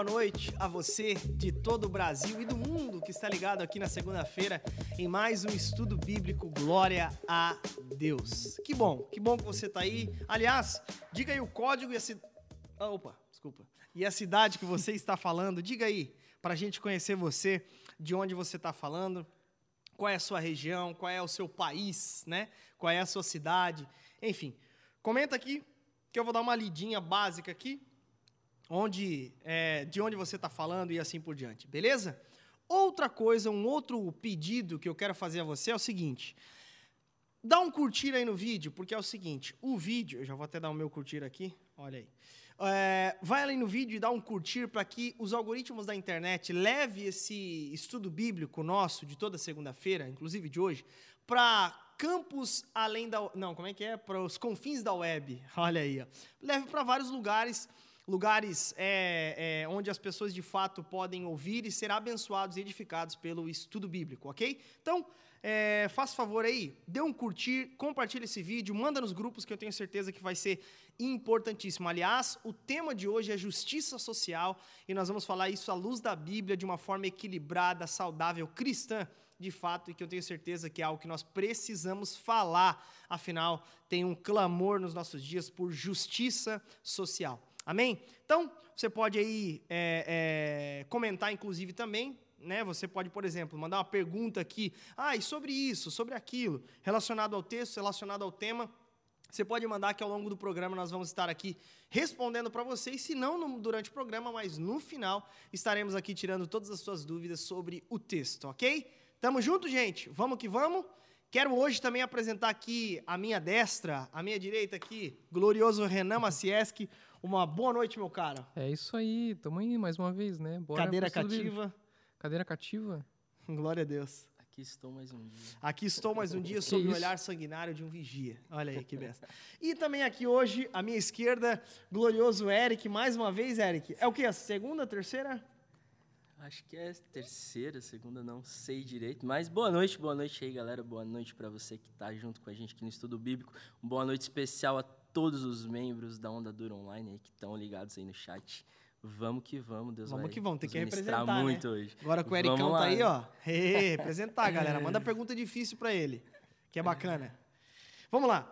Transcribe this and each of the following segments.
boa noite a você de todo o Brasil e do mundo que está ligado aqui na segunda-feira em mais um estudo bíblico. Glória a Deus. Que bom, que bom que você está aí. Aliás, diga aí o código e a cidade. Ah, opa, desculpa. E a cidade que você está falando, diga aí, para a gente conhecer você, de onde você está falando, qual é a sua região, qual é o seu país, né? Qual é a sua cidade, enfim. Comenta aqui que eu vou dar uma lidinha básica aqui onde, é, de onde você está falando e assim por diante, beleza? Outra coisa, um outro pedido que eu quero fazer a você é o seguinte: dá um curtir aí no vídeo, porque é o seguinte, o vídeo, eu já vou até dar o meu curtir aqui, olha aí. É, vai ali no vídeo e dá um curtir para que os algoritmos da internet leve esse estudo bíblico nosso de toda segunda-feira, inclusive de hoje, para campos além da. Não, como é que é? Para os confins da web. Olha aí. Ó. Leve para vários lugares lugares é, é, onde as pessoas de fato podem ouvir e ser abençoados e edificados pelo estudo bíblico, ok? Então, é, faça favor aí, dê um curtir, compartilhe esse vídeo, manda nos grupos que eu tenho certeza que vai ser importantíssimo. Aliás, o tema de hoje é justiça social e nós vamos falar isso à luz da Bíblia de uma forma equilibrada, saudável, cristã, de fato, e que eu tenho certeza que é algo que nós precisamos falar. Afinal, tem um clamor nos nossos dias por justiça social. Amém? Então, você pode aí é, é, comentar, inclusive, também. Né? Você pode, por exemplo, mandar uma pergunta aqui. Ah, e sobre isso, sobre aquilo, relacionado ao texto, relacionado ao tema. Você pode mandar que ao longo do programa nós vamos estar aqui respondendo para vocês, se não no, durante o programa, mas no final estaremos aqui tirando todas as suas dúvidas sobre o texto, ok? Tamo junto, gente? Vamos que vamos? Quero hoje também apresentar aqui a minha destra, a minha direita aqui, glorioso Renan Macieski, uma boa noite, meu cara. É isso aí, tamo aí mais uma vez, né? Bora Cadeira cativa. Cadeira cativa? Glória a Deus. Aqui estou mais um dia. Aqui estou mais um dia sob o olhar sanguinário de um vigia. Olha aí que benção. E também aqui hoje, à minha esquerda, glorioso Eric, mais uma vez, Eric. É o que? A segunda, terceira? Acho que é terceira, segunda, não sei direito. Mas boa noite, boa noite aí, galera. Boa noite para você que está junto com a gente aqui no Estudo Bíblico. Uma boa noite especial a todos os membros da Onda Dura Online aí que estão ligados aí no chat. Vamos que vamos, Deus vamos vai que vamos, tem que representar né? muito né? hoje. Agora com o Ericão tá aí, ó. Hey, representar, galera. Manda pergunta difícil para ele, que é bacana. Vamos lá.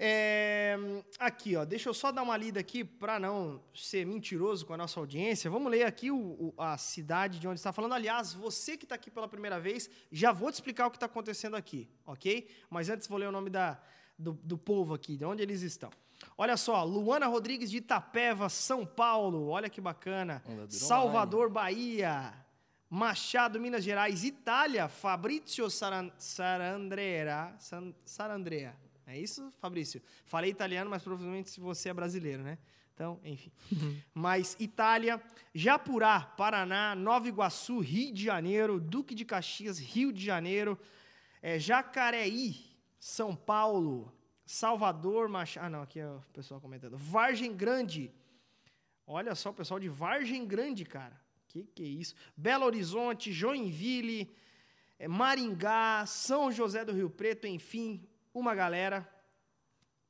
É, aqui, ó, deixa eu só dar uma lida aqui para não ser mentiroso com a nossa audiência. Vamos ler aqui o, o, a cidade de onde está falando. Aliás, você que está aqui pela primeira vez, já vou te explicar o que está acontecendo aqui, ok? Mas antes vou ler o nome da, do, do povo aqui, de onde eles estão. Olha só, Luana Rodrigues de Itapeva, São Paulo, olha que bacana. Salvador, Bahia. Machado, Minas Gerais, Itália, Fabrizio Saran, Sarandrea, San, Sarandrea. É isso, Fabrício? Falei italiano, mas provavelmente se você é brasileiro, né? Então, enfim. mas Itália, Japurá, Paraná, Nova Iguaçu, Rio de Janeiro, Duque de Caxias, Rio de Janeiro, é, Jacareí, são Paulo, Salvador, Machado. Ah, não, aqui é o pessoal comentando. Vargem Grande. Olha só o pessoal de Vargem Grande, cara. Que que é isso? Belo Horizonte, Joinville, é, Maringá, São José do Rio Preto, enfim, uma galera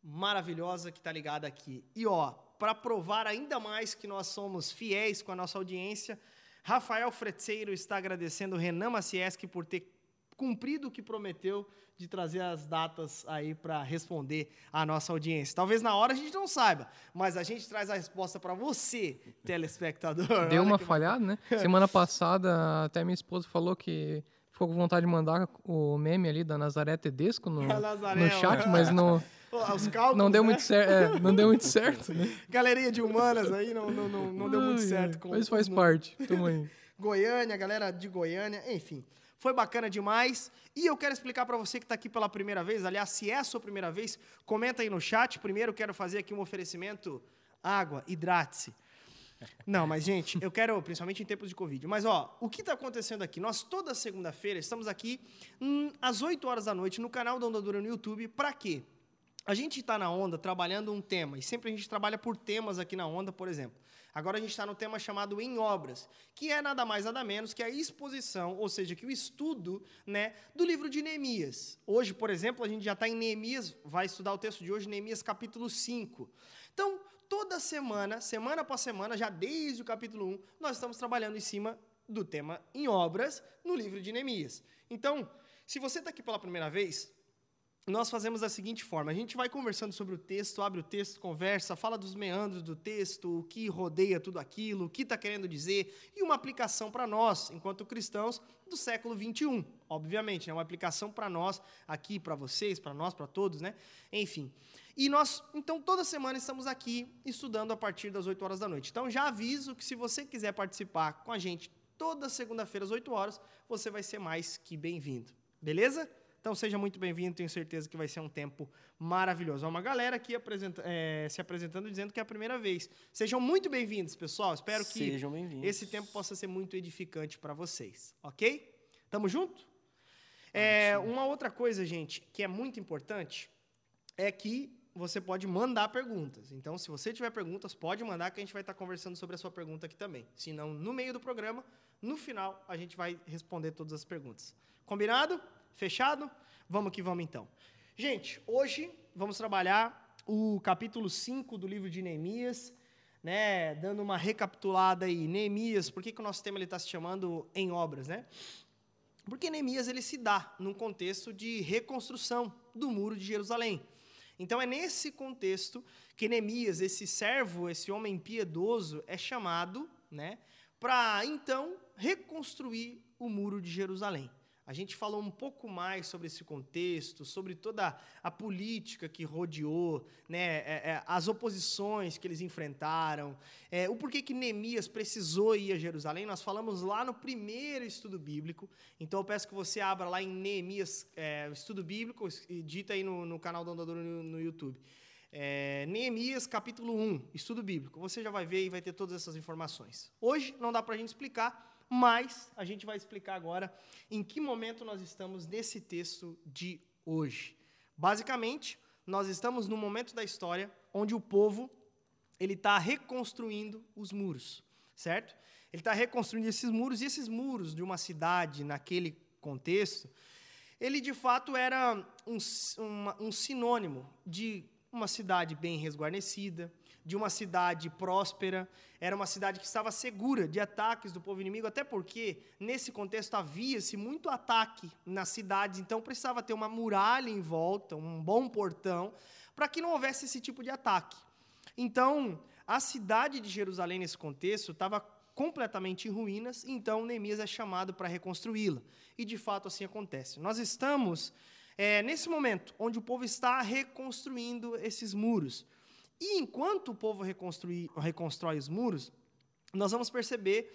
maravilhosa que tá ligada aqui. E ó, para provar ainda mais que nós somos fiéis com a nossa audiência, Rafael Fretzeiro está agradecendo Renan Macieski por ter cumprido o que prometeu de trazer as datas aí para responder à nossa audiência. Talvez na hora a gente não saiba, mas a gente traz a resposta para você, telespectador. Deu uma falhada, né? Semana passada até minha esposa falou que ficou com vontade de mandar o meme ali da Nazaré Tedesco no, Nazaré, no chat, mas não Cálculos, não deu né? muito certo, é, não deu muito certo, né? Galerinha de humanas aí não, não, não, não deu muito certo. Com, mas faz parte, tamo aí. Goiânia, galera de Goiânia, enfim. Foi bacana demais. E eu quero explicar para você que está aqui pela primeira vez. Aliás, se é a sua primeira vez, comenta aí no chat. Primeiro, quero fazer aqui um oferecimento: água, hidrate-se. Não, mas gente, eu quero, principalmente em tempos de Covid. Mas ó, o que está acontecendo aqui? Nós toda segunda-feira estamos aqui hum, às 8 horas da noite no canal da Onda Dura no YouTube. Para quê? A gente está na Onda trabalhando um tema e sempre a gente trabalha por temas aqui na Onda, por exemplo. Agora a gente está no tema chamado Em Obras, que é nada mais nada menos que a exposição, ou seja, que o estudo né, do livro de Neemias. Hoje, por exemplo, a gente já está em Neemias, vai estudar o texto de hoje, Neemias capítulo 5. Então, toda semana, semana após semana, já desde o capítulo 1, nós estamos trabalhando em cima do tema em obras no livro de Neemias. Então, se você está aqui pela primeira vez, nós fazemos da seguinte forma: a gente vai conversando sobre o texto, abre o texto, conversa, fala dos meandros do texto, o que rodeia tudo aquilo, o que está querendo dizer, e uma aplicação para nós, enquanto cristãos do século 21, obviamente, né? uma aplicação para nós aqui, para vocês, para nós, para todos, né? Enfim. E nós, então, toda semana estamos aqui estudando a partir das 8 horas da noite. Então, já aviso que se você quiser participar com a gente toda segunda-feira às 8 horas, você vai ser mais que bem-vindo. Beleza? Então seja muito bem-vindo, tenho certeza que vai ser um tempo maravilhoso. Há uma galera aqui apresenta, é, se apresentando dizendo que é a primeira vez. Sejam muito bem-vindos, pessoal. Espero que esse tempo possa ser muito edificante para vocês, ok? Tamo junto? É, uma outra coisa, gente, que é muito importante é que você pode mandar perguntas. Então, se você tiver perguntas, pode mandar que a gente vai estar conversando sobre a sua pergunta aqui também. Se não, no meio do programa, no final, a gente vai responder todas as perguntas. Combinado? Fechado? Vamos que vamos então. Gente, hoje vamos trabalhar o capítulo 5 do livro de Neemias, né? Dando uma recapitulada aí. Neemias, por que, que o nosso tema está se chamando Em Obras, né? Porque Neemias ele se dá num contexto de reconstrução do muro de Jerusalém. Então é nesse contexto que Neemias, esse servo, esse homem piedoso, é chamado, né, para então reconstruir o muro de Jerusalém. A gente falou um pouco mais sobre esse contexto, sobre toda a política que rodeou, né, é, é, as oposições que eles enfrentaram, é, o porquê que Neemias precisou ir a Jerusalém. Nós falamos lá no primeiro estudo bíblico. Então eu peço que você abra lá em Neemias, é, estudo bíblico, e dita aí no, no canal do Andador no, no YouTube. É, Neemias capítulo 1, estudo bíblico. Você já vai ver e vai ter todas essas informações. Hoje não dá para a gente explicar, mas a gente vai explicar agora em que momento nós estamos nesse texto de hoje. Basicamente, nós estamos no momento da história onde o povo ele está reconstruindo os muros, certo? Ele está reconstruindo esses muros e esses muros de uma cidade naquele contexto, ele de fato era um, uma, um sinônimo de uma cidade bem resguarnecida, de uma cidade próspera, era uma cidade que estava segura de ataques do povo inimigo, até porque nesse contexto havia-se muito ataque nas cidades, então precisava ter uma muralha em volta, um bom portão, para que não houvesse esse tipo de ataque. Então, a cidade de Jerusalém nesse contexto estava completamente em ruínas, então Neemias é chamado para reconstruí-la. E de fato assim acontece. Nós estamos é, nesse momento onde o povo está reconstruindo esses muros. E enquanto o povo reconstrói os muros, nós vamos perceber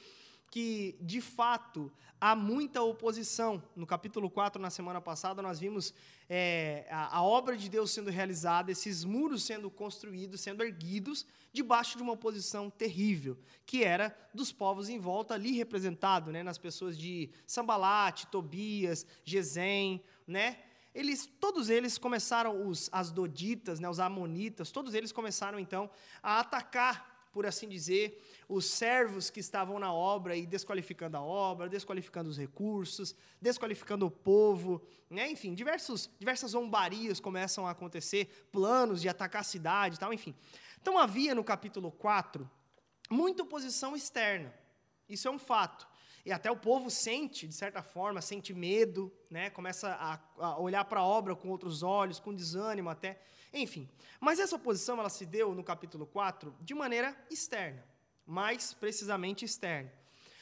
que, de fato, há muita oposição. No capítulo 4, na semana passada, nós vimos é, a, a, obra de Deus sendo realizada, esses muros sendo construídos, sendo erguidos, debaixo de uma oposição terrível, que era dos povos em volta, ali representado né, nas pessoas de Sambalate, Tobias, Gesem, né? Eles, todos eles começaram, os asdoditas, né, os amonitas, todos eles começaram então a atacar, por assim dizer, os servos que estavam na obra e desqualificando a obra, desqualificando os recursos, desqualificando o povo, né? enfim, diversos, diversas zombarias começam a acontecer, planos de atacar a cidade e tal, enfim. Então havia no capítulo 4 muita oposição externa, isso é um fato. E até o povo sente, de certa forma, sente medo, né? começa a, a olhar para a obra com outros olhos, com desânimo até. Enfim. Mas essa oposição ela se deu no capítulo 4 de maneira externa, mais precisamente externa.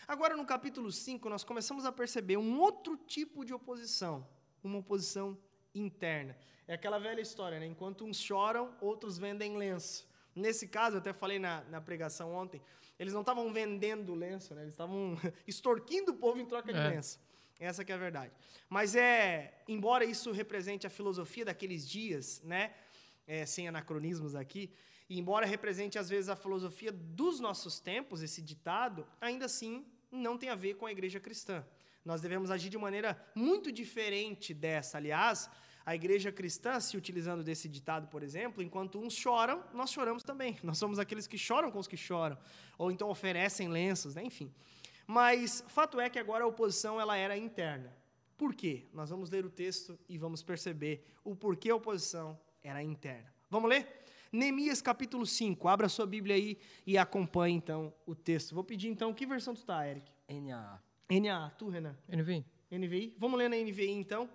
Agora, no capítulo 5, nós começamos a perceber um outro tipo de oposição, uma oposição interna. É aquela velha história, né? Enquanto uns choram, outros vendem lenço. Nesse caso, eu até falei na, na pregação ontem, eles não estavam vendendo lenço, né? eles estavam extorquindo o povo em troca de é. lenço. Essa que é a verdade. Mas é, embora isso represente a filosofia daqueles dias, né? É, sem anacronismos aqui, e embora represente às vezes a filosofia dos nossos tempos, esse ditado, ainda assim não tem a ver com a igreja cristã. Nós devemos agir de maneira muito diferente dessa. Aliás, a igreja cristã, se utilizando desse ditado, por exemplo, enquanto uns choram, nós choramos também. Nós somos aqueles que choram com os que choram, ou então oferecem lenços, né? enfim. Mas fato é que agora a oposição ela era interna. Por quê? Nós vamos ler o texto e vamos perceber o porquê a oposição era interna. Vamos ler? Neemias capítulo 5. Abra sua Bíblia aí e acompanhe então o texto. Vou pedir então, que versão tu tá, Eric? NAA. NAA, tu, Renan? NVI. NVI? Vamos ler na NVI então.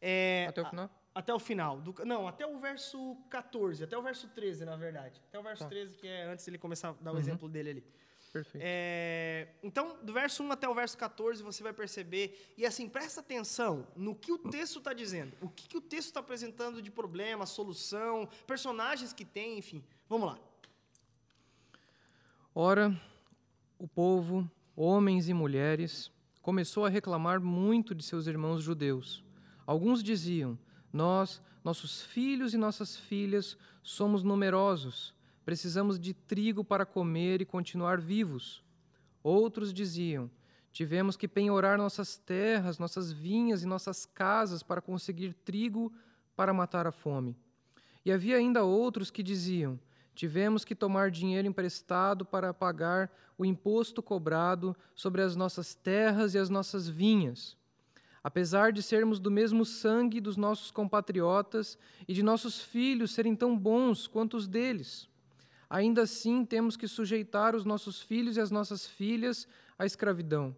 É, até o final? A, até o final. Do, não, até o verso 14, até o verso 13, na verdade. Até o verso tá. 13, que é antes ele começar a dar o uhum. exemplo dele ali. Perfeito. É, então, do verso 1 até o verso 14, você vai perceber. E assim, presta atenção no que o texto está dizendo. O que, que o texto está apresentando de problema, solução, personagens que tem, enfim. Vamos lá. Ora, o povo, homens e mulheres, começou a reclamar muito de seus irmãos judeus. Alguns diziam: Nós, nossos filhos e nossas filhas, somos numerosos Precisamos de trigo para comer e continuar vivos. Outros diziam: Tivemos que penhorar nossas terras, nossas vinhas e nossas casas para conseguir trigo para matar a fome. E havia ainda outros que diziam: Tivemos que tomar dinheiro emprestado para pagar o imposto cobrado sobre as nossas terras e as nossas vinhas. Apesar de sermos do mesmo sangue dos nossos compatriotas e de nossos filhos serem tão bons quanto os deles, ainda assim temos que sujeitar os nossos filhos e as nossas filhas à escravidão.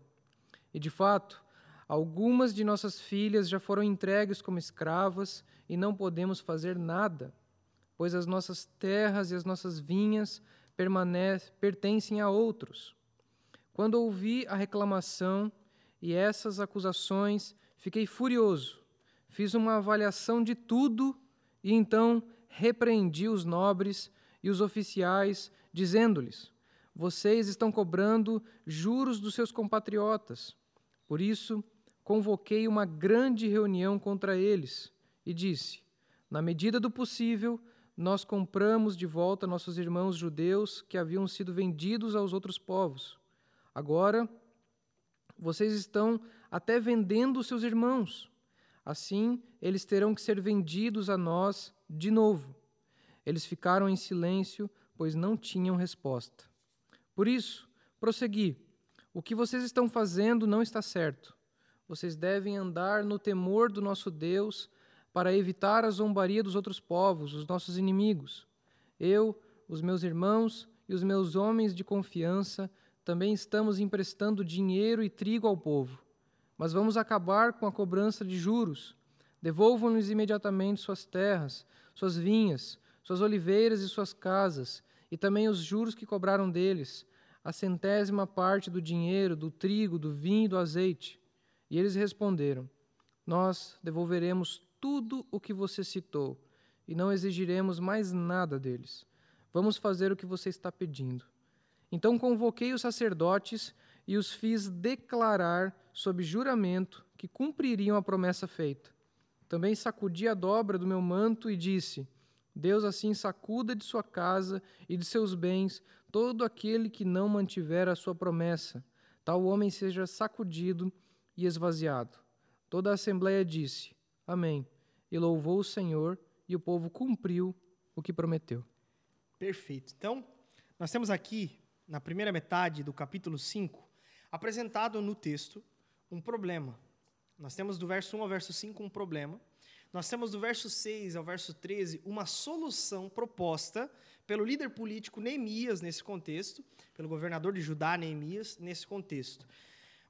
E, de fato, algumas de nossas filhas já foram entregues como escravas e não podemos fazer nada, pois as nossas terras e as nossas vinhas pertencem a outros. Quando ouvi a reclamação e essas acusações, fiquei furioso. Fiz uma avaliação de tudo e então repreendi os nobres e os oficiais, dizendo-lhes: Vocês estão cobrando juros dos seus compatriotas. Por isso, convoquei uma grande reunião contra eles e disse: Na medida do possível, nós compramos de volta nossos irmãos judeus que haviam sido vendidos aos outros povos. Agora, vocês estão até vendendo seus irmãos. Assim, eles terão que ser vendidos a nós de novo. Eles ficaram em silêncio, pois não tinham resposta. Por isso, prossegui: o que vocês estão fazendo não está certo. Vocês devem andar no temor do nosso Deus para evitar a zombaria dos outros povos, os nossos inimigos. Eu, os meus irmãos e os meus homens de confiança também estamos emprestando dinheiro e trigo ao povo. Mas vamos acabar com a cobrança de juros. Devolvam-lhes imediatamente suas terras, suas vinhas, suas oliveiras e suas casas, e também os juros que cobraram deles, a centésima parte do dinheiro, do trigo, do vinho e do azeite. E eles responderam: Nós devolveremos tudo o que você citou, e não exigiremos mais nada deles. Vamos fazer o que você está pedindo. Então convoquei os sacerdotes e os fiz declarar, sob juramento, que cumpririam a promessa feita. Também sacudi a dobra do meu manto e disse: Deus assim sacuda de sua casa e de seus bens todo aquele que não mantiver a sua promessa. Tal homem seja sacudido e esvaziado. Toda a assembleia disse: Amém. E louvou o Senhor, e o povo cumpriu o que prometeu. Perfeito. Então, nós temos aqui, na primeira metade do capítulo 5, apresentado no texto um problema. Nós temos do verso 1 ao verso 5 um problema nós temos do verso 6 ao verso 13 uma solução proposta pelo líder político Neemias nesse contexto, pelo governador de Judá Neemias nesse contexto.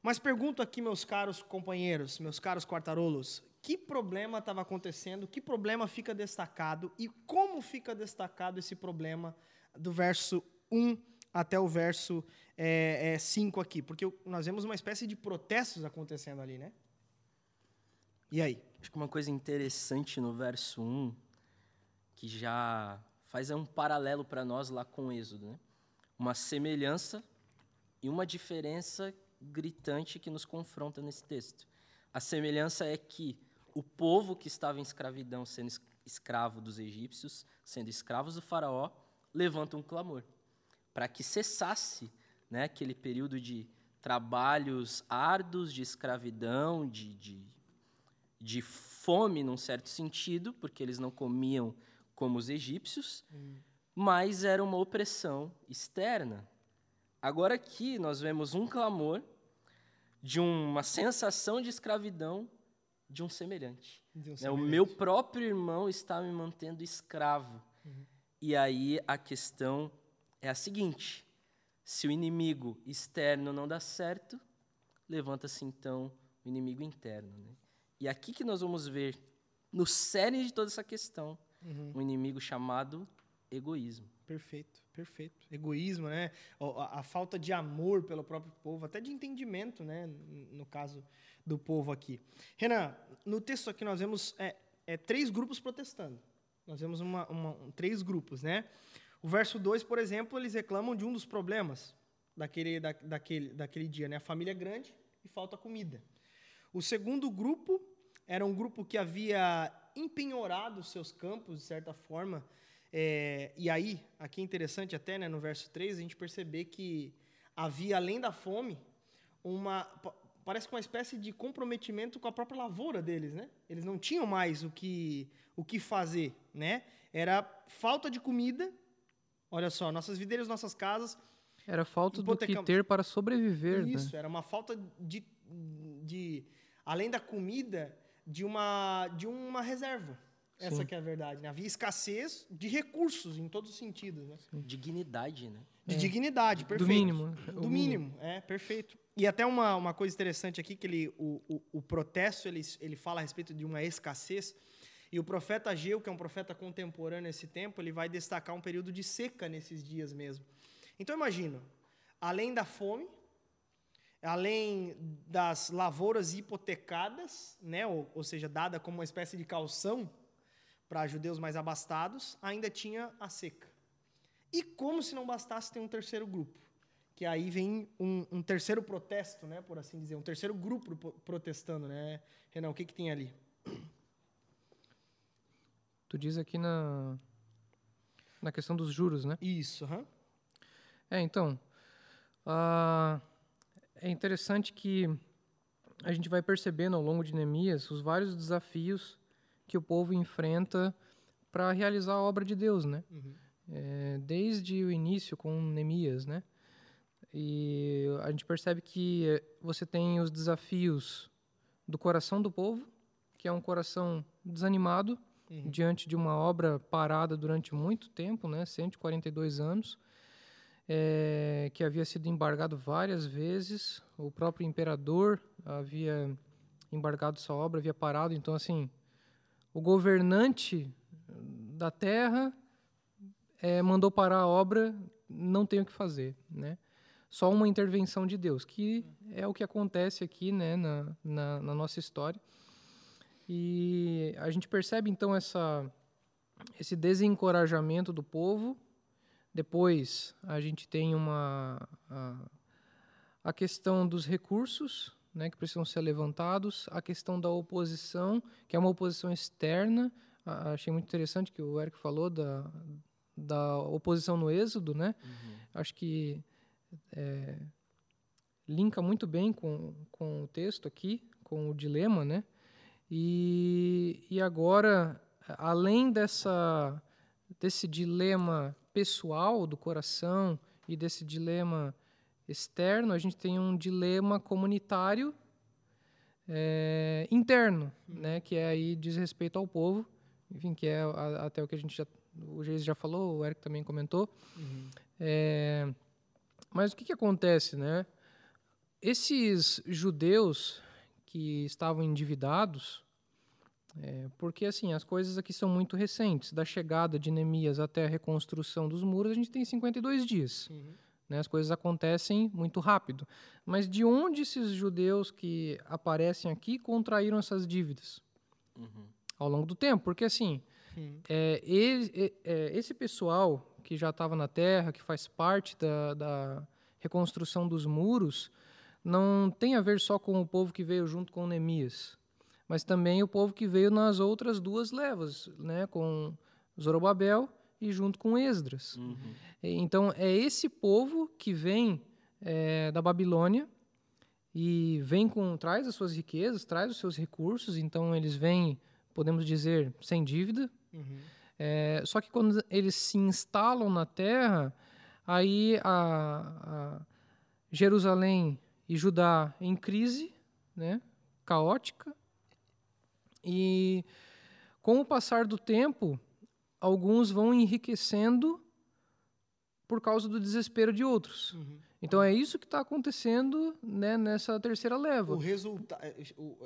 Mas pergunto aqui, meus caros companheiros, meus caros quartarolos, que problema estava acontecendo, que problema fica destacado e como fica destacado esse problema do verso 1 até o verso é, é, 5 aqui? Porque nós vemos uma espécie de protestos acontecendo ali, né? E aí? Acho que uma coisa interessante no verso 1, que já faz um paralelo para nós lá com o Êxodo, né? Uma semelhança e uma diferença gritante que nos confronta nesse texto. A semelhança é que o povo que estava em escravidão, sendo escravo dos egípcios, sendo escravos do faraó, levanta um clamor para que cessasse né, aquele período de trabalhos árduos, de escravidão, de, de de fome, num certo sentido, porque eles não comiam como os egípcios, hum. mas era uma opressão externa. Agora aqui nós vemos um clamor de uma sensação de escravidão de um semelhante. De um semelhante. Né? O meu próprio irmão está me mantendo escravo. Uhum. E aí a questão é a seguinte: se o inimigo externo não dá certo, levanta-se então o inimigo interno. Né? E aqui que nós vamos ver, no cerne de toda essa questão, uhum. um inimigo chamado egoísmo. Perfeito, perfeito. Egoísmo, né? A, a, falta de amor pelo próprio povo, até de entendimento, né? No caso do povo aqui. Renan, no texto aqui nós vemos é, é três grupos protestando. Nós vemos uma, uma, três grupos, né? O verso 2, por exemplo, eles reclamam de um dos problemas daquele, da, daquele, daquele dia, né? A família é grande e falta comida. O segundo grupo era um grupo que havia empenhorado seus campos, de certa forma. É, e aí, aqui é interessante até, né, no verso 3, a gente perceber que havia, além da fome, uma parece que uma espécie de comprometimento com a própria lavoura deles, né? Eles não tinham mais o que o que fazer, né? Era falta de comida Olha só, nossas videiras, nossas casas. Era falta do que ter para sobreviver. Né? Isso, né? era uma falta de, de, além da comida, de uma, de uma reserva. Essa Sim. que é a verdade. Né? Havia escassez de recursos em todos os sentidos. Né? Dignidade, né? De é. dignidade, perfeito. Do mínimo. Do mínimo. mínimo, é, perfeito. E até uma, uma coisa interessante aqui, que ele, o, o, o protesto ele, ele fala a respeito de uma escassez. E o profeta Ageu, que é um profeta contemporâneo nesse tempo, ele vai destacar um período de seca nesses dias mesmo. Então imagina, além da fome, além das lavouras hipotecadas, né, ou, ou seja, dada como uma espécie de calção para judeus mais abastados, ainda tinha a seca. E como se não bastasse, tem um terceiro grupo, que aí vem um, um terceiro protesto, né, por assim dizer, um terceiro grupo protestando, né, Renan, o que, que tem ali? Tu diz aqui na, na questão dos juros, né? Isso, uhum. É, então, uh, é interessante que a gente vai percebendo ao longo de Neemias os vários desafios que o povo enfrenta para realizar a obra de Deus, né? Uhum. É, desde o início com Neemias, né? E a gente percebe que você tem os desafios do coração do povo, que é um coração desanimado, uhum. diante de uma obra parada durante muito tempo, né, 142 anos, é, que havia sido embargado várias vezes. O próprio imperador havia embargado essa obra, havia parado. Então, assim, o governante da terra é, mandou parar a obra, não tem o que fazer, né? Só uma intervenção de Deus, que é o que acontece aqui, né, na, na, na nossa história. E a gente percebe então essa, esse desencorajamento do povo. Depois a gente tem uma a, a questão dos recursos, né, que precisam ser levantados, a questão da oposição, que é uma oposição externa. achei muito interessante que o Eric falou da, da oposição no êxodo, né? Uhum. Acho que é, linka muito bem com, com o texto aqui, com o dilema, né? E, e agora, além dessa, desse dilema pessoal do coração e desse dilema externo, a gente tem um dilema comunitário é, interno, né, que é aí diz respeito ao povo, enfim, que é a, até o que a gente já, o Geis já falou, o Eric também comentou. Uhum. É, mas o que, que acontece, né? Esses judeus que estavam endividados, é, porque assim, as coisas aqui são muito recentes. Da chegada de Neemias até a reconstrução dos muros, a gente tem 52 dias. Uhum. Né? As coisas acontecem muito rápido. Mas de onde esses judeus que aparecem aqui contraíram essas dívidas? Uhum. Ao longo do tempo. Porque assim, uhum. é, ele, é, esse pessoal que já estava na terra, que faz parte da, da reconstrução dos muros, não tem a ver só com o povo que veio junto com Neemias, mas também o povo que veio nas outras duas levas, né, com Zorobabel e junto com Esdras. Uhum. Então é esse povo que vem é, da Babilônia e vem com traz as suas riquezas, traz os seus recursos. Então eles vêm, podemos dizer, sem dívida. Uhum. É, só que quando eles se instalam na terra, aí a, a Jerusalém e Judá em crise, né, caótica. E com o passar do tempo, alguns vão enriquecendo por causa do desespero de outros. Uhum. Então é isso que está acontecendo né, nessa terceira leva. O resultado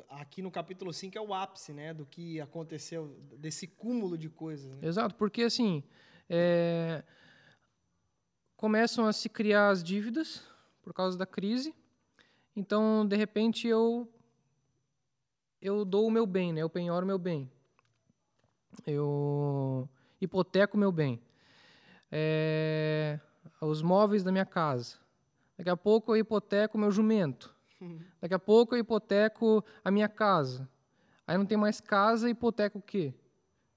aqui no capítulo 5 é o ápice, né, do que aconteceu desse cúmulo de coisas. Né? Exato, porque assim é, começam a se criar as dívidas por causa da crise. Então, de repente, eu eu dou o meu bem, né? Eu penhoro o meu bem. Eu hipoteco o meu bem. É, os móveis da minha casa. Daqui a pouco eu hipoteco o meu jumento. Daqui a pouco eu hipoteco a minha casa. Aí não tem mais casa, hipoteca o quê?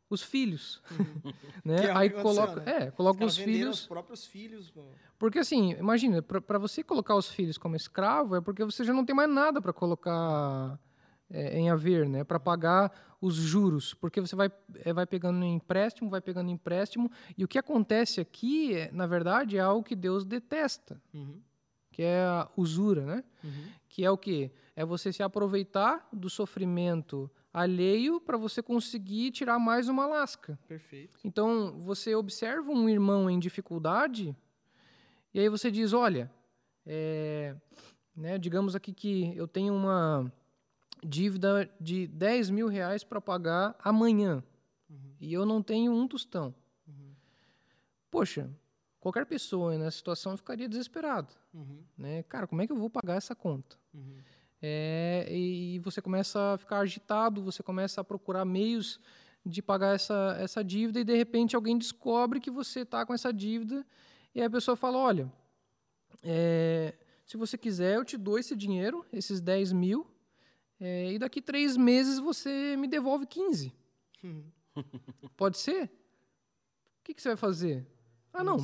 Os filhos. Uhum. né? É Aí coloca, né? é, coloca os, os filhos. Os próprios filhos. Porque assim, imagina, para você colocar os filhos como escravo é porque você já não tem mais nada para colocar é, em haver, né? Para pagar os juros, porque você vai, é, vai pegando empréstimo, vai pegando empréstimo, e o que acontece aqui, é, na verdade, é algo que Deus detesta. Uhum que é a usura, né? Uhum. Que é o que? É você se aproveitar do sofrimento alheio para você conseguir tirar mais uma lasca. Perfeito. Então, você observa um irmão em dificuldade e aí você diz, olha, é, né, digamos aqui que eu tenho uma dívida de 10 mil reais para pagar amanhã uhum. e eu não tenho um tostão. Uhum. Poxa, qualquer pessoa nessa situação ficaria desesperado. Uhum. Né? Cara, como é que eu vou pagar essa conta? Uhum. É, e você começa a ficar agitado, você começa a procurar meios de pagar essa, essa dívida e de repente alguém descobre que você está com essa dívida e a pessoa fala, olha, é, se você quiser eu te dou esse dinheiro, esses 10 mil, é, e daqui três meses você me devolve 15. Uhum. Pode ser? O que, que você vai fazer? Ah, não.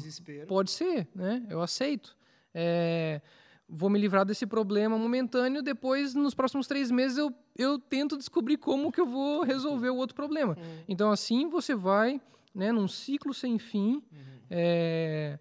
Pode ser, né? Eu aceito. É, vou me livrar desse problema momentâneo. Depois, nos próximos três meses, eu, eu tento descobrir como que eu vou resolver o outro problema. Uhum. Então, assim, você vai, né, num ciclo sem fim, uhum. é,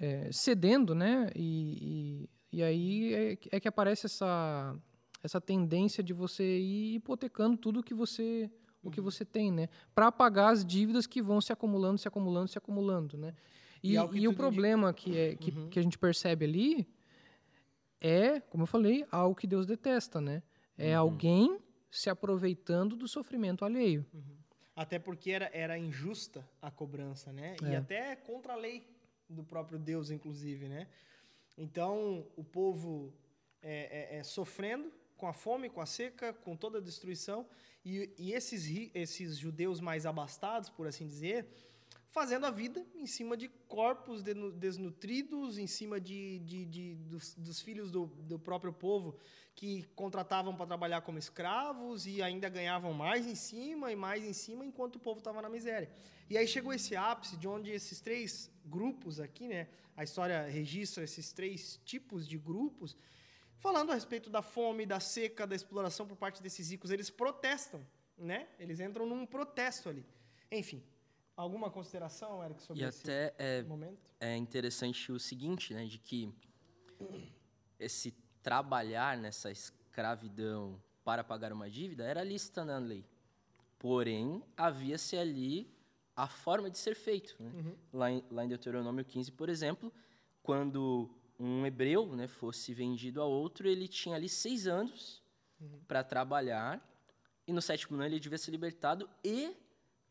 é, cedendo, né? E, e, e aí é, é, que aparece essa, essa tendência de você ir hipotecando tudo que você o que você tem, né? Para pagar as dívidas que vão se acumulando, se acumulando, se acumulando, né? E, e, é e o problema que, é, que, uhum. que a gente percebe ali é, como eu falei, algo que Deus detesta, né? É uhum. alguém se aproveitando do sofrimento alheio. Uhum. Até porque era, era injusta a cobrança, né? É. E até contra a lei do próprio Deus, inclusive, né? Então, o povo é, é, é sofrendo com a fome, com a seca, com toda a destruição, e, e esses, esses judeus mais abastados, por assim dizer, fazendo a vida em cima de corpos desnutridos, em cima de, de, de dos, dos, filhos do, do próprio povo que contratavam para trabalhar como escravos e ainda ganhavam mais em cima e mais em cima enquanto o povo estava na miséria. E aí chegou esse ápice de onde esses três grupos aqui, né? A história registra esses três tipos de grupos falando a respeito da fome, da seca, da exploração por parte desses ricos. Eles protestam, né? Eles entram num protesto ali. Enfim, alguma consideração, Eric, sobre e esse até é, momento? É interessante o seguinte, né? De que esse trabalhar nessa escravidão para pagar uma dívida era lista na lei. Porém, havia-se ali a forma de ser feito. Né? Uhum. Lá, em, lá em Deuteronômio 15, por exemplo, quando um hebreu né, fosse vendido a outro, ele tinha ali seis anos uhum. para trabalhar, e no sétimo ano ele devia ser libertado e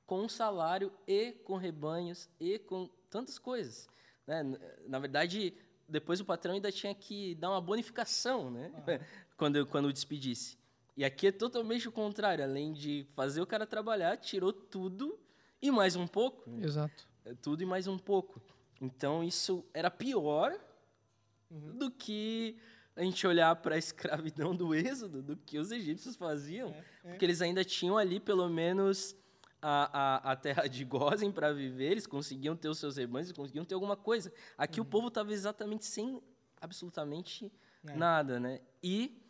com salário, e com rebanhos, e com tantas coisas. Né? Na verdade, depois o patrão ainda tinha que dar uma bonificação né? Ah. quando, quando o despedisse. E aqui é totalmente o contrário. Além de fazer o cara trabalhar, tirou tudo e mais um pouco. Né? Exato. É tudo e mais um pouco. Então, isso era pior uhum. do que a gente olhar para a escravidão do Êxodo, do que os egípcios faziam, é, é. porque eles ainda tinham ali pelo menos a, a, a terra de Gozem para viver, eles conseguiam ter os seus rebanhos, eles conseguiam ter alguma coisa. Aqui uhum. o povo estava exatamente sem absolutamente é. nada, né? E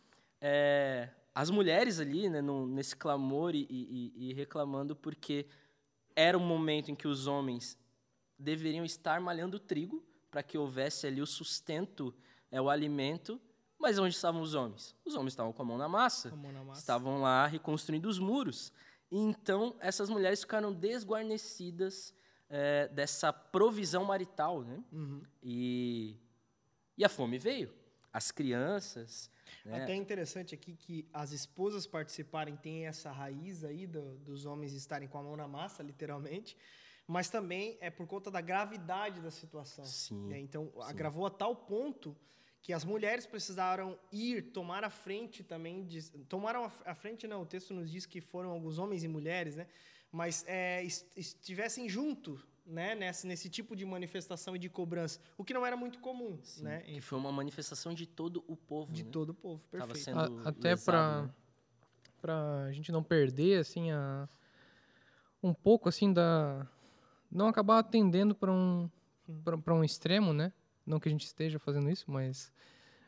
é, as mulheres ali, né, no, nesse clamor e, e, e reclamando porque era um momento em que os homens deveriam estar malhando trigo, para que houvesse ali o sustento, é, o alimento. Mas onde estavam os homens? Os homens estavam com a mão na massa. Mão na massa. Estavam lá reconstruindo os muros. Então, essas mulheres ficaram desguarnecidas é, dessa provisão marital, né? Uhum. E, e a fome veio. As crianças... Né? Até interessante aqui que as esposas participarem tem essa raiz aí do, dos homens estarem com a mão na massa, literalmente, mas também é por conta da gravidade da situação. Sim, né? Então, sim. agravou a tal ponto que as mulheres precisaram ir tomar a frente também de, tomaram a, a, frente não o texto nos diz que foram alguns homens e mulheres né mas é, estivessem junto né nesse, nesse tipo de manifestação e de cobrança o que não era muito comum Sim, né que foi uma manifestação de todo o povo de né? todo o povo perfeito a, até para né? para a gente não perder assim a um pouco assim da não acabar atendendo para um para um extremo né não que a gente esteja fazendo isso, mas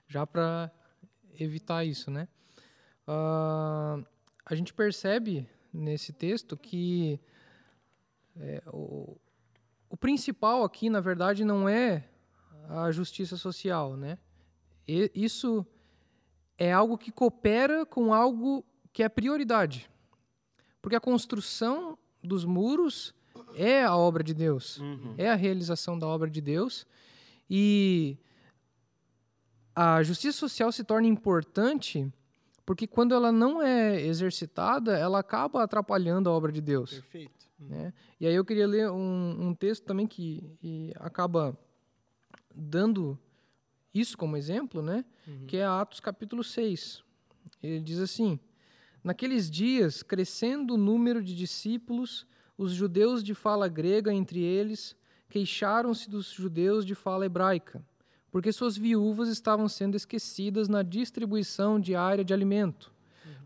já para evitar isso, né? Uh, a gente percebe nesse texto que é, o, o principal aqui, na verdade, não é a justiça social, né? E isso é algo que coopera com algo que é prioridade. Porque a construção dos muros é a obra de Deus, uhum. é a realização da obra de Deus. E a justiça social se torna importante porque quando ela não é exercitada, ela acaba atrapalhando a obra de Deus. Perfeito. Uhum. Né? E aí eu queria ler um, um texto também que acaba dando isso como exemplo, né? Uhum. que é Atos capítulo 6. Ele diz assim: Naqueles dias, crescendo o número de discípulos, os judeus de fala grega entre eles queixaram-se dos judeus de fala hebraica, porque suas viúvas estavam sendo esquecidas na distribuição diária de alimento.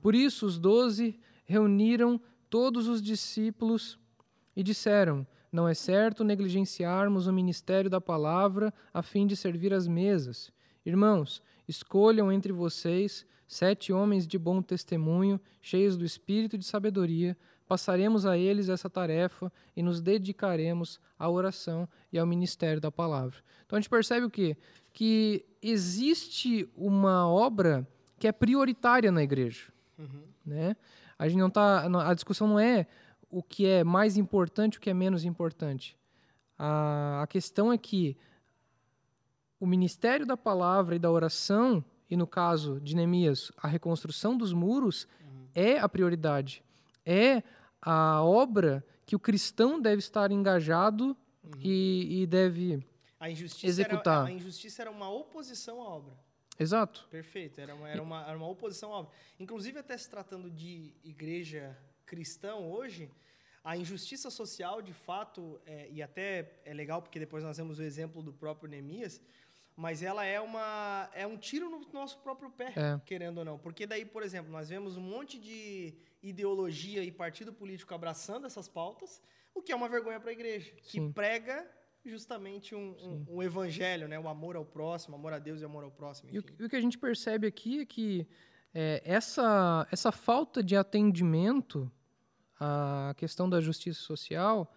Por isso, os doze reuniram todos os discípulos e disseram: Não é certo negligenciarmos o ministério da palavra a fim de servir as mesas. Irmãos, escolham entre vocês sete homens de bom testemunho, cheios do espírito de sabedoria, passaremos a eles essa tarefa e nos dedicaremos à oração e ao ministério da palavra. Então a gente percebe o quê? Que existe uma obra que é prioritária na igreja. Uhum. Né? A, gente não tá, a discussão não é o que é mais importante, o que é menos importante. A, a questão é que o ministério da palavra e da oração, e no caso de Neemias, a reconstrução dos muros, uhum. é a prioridade é a obra que o cristão deve estar engajado uhum. e, e, deve a executar. Era, a injustiça era uma oposição à obra. Exato. Perfeito, era uma, era uma, era uma oposição à obra. Inclusive, até se tratando de igreja cristã hoje, a injustiça social, de fato, é, e até é legal porque depois nós vemos o exemplo do próprio Neemias, mas ela é uma é um tiro no nosso próprio pé, é. querendo ou não. Porque daí, por exemplo, nós vemos um monte de ideologia e partido político abraçando essas pautas, o que é uma vergonha para a igreja, que Sim. prega justamente um, um, um, evangelho, né? o amor ao próximo, amor a Deus e amor ao próximo. E o, o, que a gente percebe aqui é que é, essa, essa falta de atendimento à questão da justiça social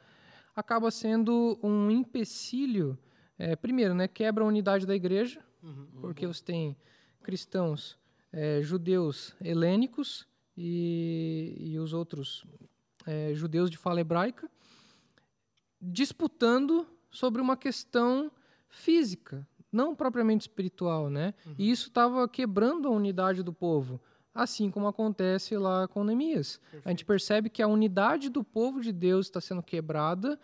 acaba sendo um empecilho é, primeiro, né, quebra a unidade da igreja, uhum, porque uhum. você tem cristãos é, judeus helênicos e, e os outros é, judeus de fala hebraica disputando sobre uma questão física, não propriamente espiritual, né? Uhum. E isso estava quebrando a unidade do povo, assim como acontece lá com Neemias. Perfeito. A gente percebe que a unidade do povo de Deus está sendo quebrada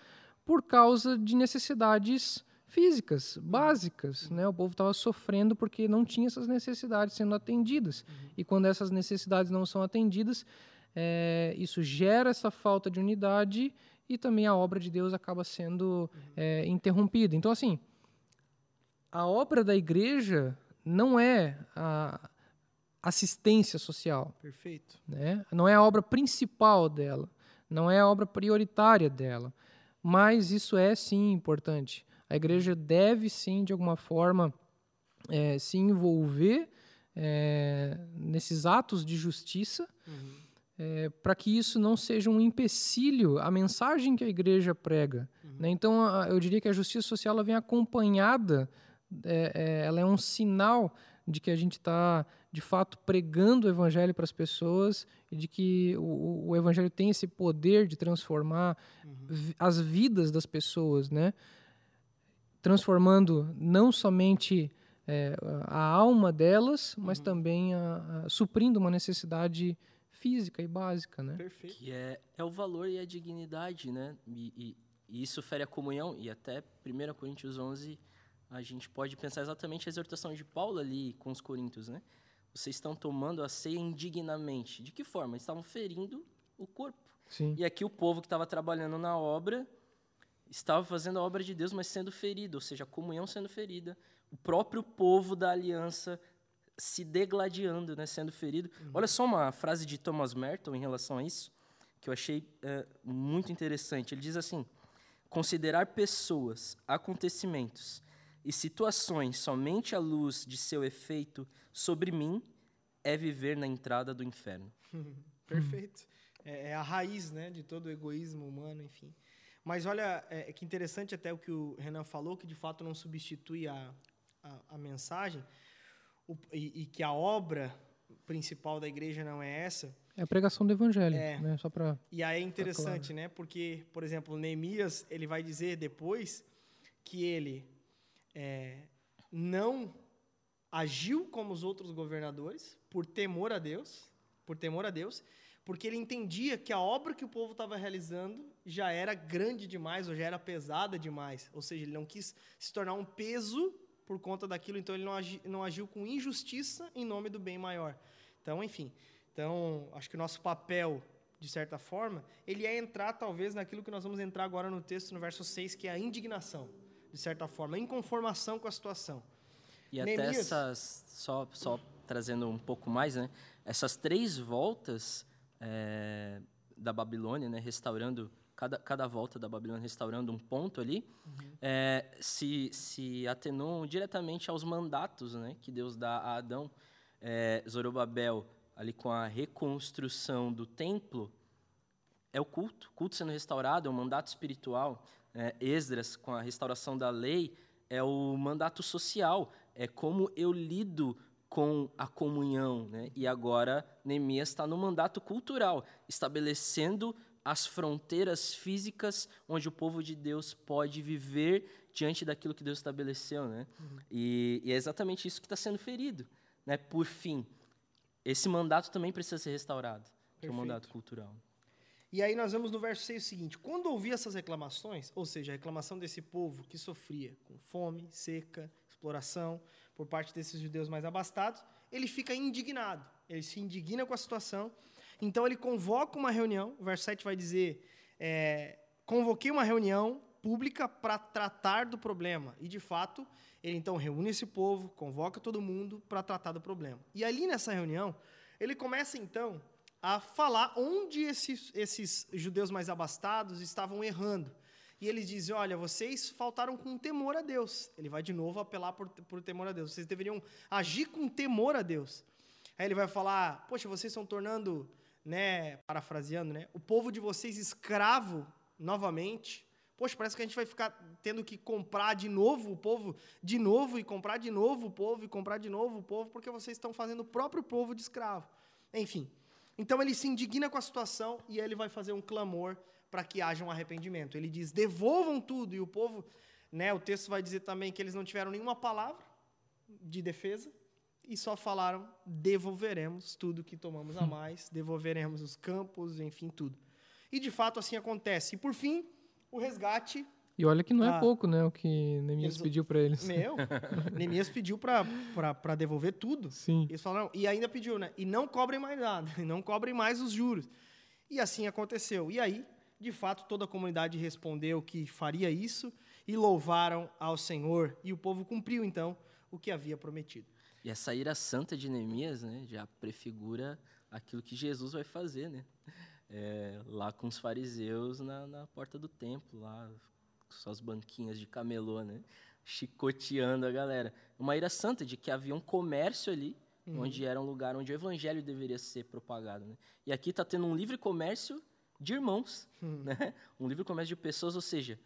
por causa de necessidades físicas, básicas. Né? O povo estava sofrendo porque não tinha essas necessidades sendo atendidas. Uhum. E quando essas necessidades não são atendidas, é, isso gera essa falta de unidade e também a obra de Deus acaba sendo uhum. é, interrompida. Então, assim, a obra da igreja não é a assistência social. Perfeito. Né? Não é a obra principal dela, não é a obra prioritária dela. Mas isso é sim importante. A igreja deve sim, de alguma forma, é, se envolver é, nesses atos de justiça, uhum. é, para que isso não seja um empecilho à mensagem que a igreja prega. Uhum. Né? Então, a, eu diria que a justiça social ela vem acompanhada, é, é, ela é um sinal de que a gente está, de fato, pregando o evangelho para as pessoas e de que o, o, evangelho tem esse poder de transformar uhum. as vidas das pessoas, né? Transformando não somente é, a alma delas, mas uhum. também a, a, suprindo uma necessidade física e básica, né? Perfeito. Que é, é o valor e a dignidade, né? E, e, e isso fere a comunhão. E até 1 Coríntios 11, a gente pode pensar exatamente a exortação de Paulo ali com os coríntios, né? Vocês estão tomando a ceia indignamente. De que forma? Eles estavam ferindo o corpo. Sim. E aqui o povo que estava trabalhando na obra estava fazendo a obra de Deus, mas sendo ferido, ou seja, a comunhão sendo ferida, o próprio povo da aliança se degladiando, né, sendo ferido. Uhum. Olha só uma frase de Thomas Merton em relação a isso, que eu achei é, muito interessante. Ele diz assim: considerar pessoas, acontecimentos e situações somente à luz de seu efeito sobre mim é viver na entrada do inferno. Perfeito. É, é, a raiz né, de todo o egoísmo humano, enfim. Mas olha, é, é que interessante até o que o Renan falou, que de fato não substitui a, a, a mensagem, o, e, e, que a obra principal da igreja não é essa. É a pregação do evangelho, é. né? Só para. E aí é interessante, claro. né? Porque, por exemplo, Neemias ele vai dizer depois que ele é, não agiu como os outros governadores por temor a Deus, por temor a Deus, porque ele entendia que a obra que o povo estava realizando já era grande demais ou já era pesada demais, ou seja, ele não quis se tornar um peso por conta daquilo, então ele não, agi, não agiu com injustiça em nome do bem maior. Então, enfim, então acho que o nosso papel, de certa forma, ele é entrar talvez naquilo que nós vamos entrar agora no texto, no verso 6, que é a indignação, de certa forma, a inconformação com a situação. E Neemias, até essas, só, só trazendo um pouco mais, né? Essas três voltas é, da Babilônia, né? Restaurando cada, cada volta da Babilônia restaurando um ponto ali, uhum. é, se, se atenuam diretamente aos mandatos né, que Deus dá a Adão. É, Zorobabel, ali com a reconstrução do templo, é o culto, culto sendo restaurado, é um mandato espiritual. É, Esdras, com a restauração da lei, é o mandato social, é como eu lido com a comunhão. Né? E agora Neemias está no mandato cultural, estabelecendo as fronteiras físicas onde o povo de Deus pode viver diante daquilo que Deus estabeleceu, né? Uhum. E, e, é exatamente isso que está sendo ferido, né? Por fim, esse mandato também precisa ser restaurado, que é o mandato cultural. E aí nós vemos no verso 6 o seguinte: quando ouvi essas reclamações, ou seja, a reclamação desse povo que sofria com fome, seca, exploração por parte desses judeus mais abastados, ele fica indignado. Ele se indigna com a situação então ele convoca uma reunião, o verso 7 vai dizer: é, convoquei uma reunião pública para tratar do problema. E de fato, ele então reúne esse povo, convoca todo mundo para tratar do problema. E ali nessa reunião, ele começa então a falar onde esses, esses judeus mais abastados estavam errando. E eles dizem: Olha, vocês faltaram com temor a Deus. Ele vai de novo apelar por, por temor a Deus. Vocês deveriam agir com temor a Deus. Aí ele vai falar: Poxa, vocês estão tornando né, parafraseando, né, o povo de vocês escravo novamente. Poxa, parece que a gente vai ficar tendo que comprar de novo o povo, de novo, e comprar de novo o povo, e comprar de novo o povo, porque vocês estão fazendo o próprio povo de escravo. Enfim. Então ele se indigna com a situação e ele vai fazer um clamor para que haja um arrependimento. Ele diz: devolvam tudo. E o povo, né, o texto vai dizer também que eles não tiveram nenhuma palavra de defesa, e só falaram: devolveremos tudo que tomamos a mais, devolveremos os campos, enfim, tudo. E de fato assim acontece. E por fim, o resgate. E olha que não é ah, pouco, né? O que Neemias eles, pediu para eles. Meu, Neemias pediu para devolver tudo. Sim. Eles falaram, e ainda pediu, né? E não cobrem mais nada, e não cobrem mais os juros. E assim aconteceu. E aí, de fato, toda a comunidade respondeu que faria isso e louvaram ao Senhor. E o povo cumpriu, então, o que havia prometido. E essa ira santa de Neemias né, já prefigura aquilo que Jesus vai fazer, né? É, lá com os fariseus na, na, porta do templo, lá com suas banquinhas de camelô, né? Chicoteando a galera. Uma ira santa de que havia um comércio ali, uhum. onde era um lugar onde o evangelho deveria ser propagado. Né? E aqui está tendo um livre comércio de irmãos, uhum. né? Um livre comércio de pessoas, ou seja,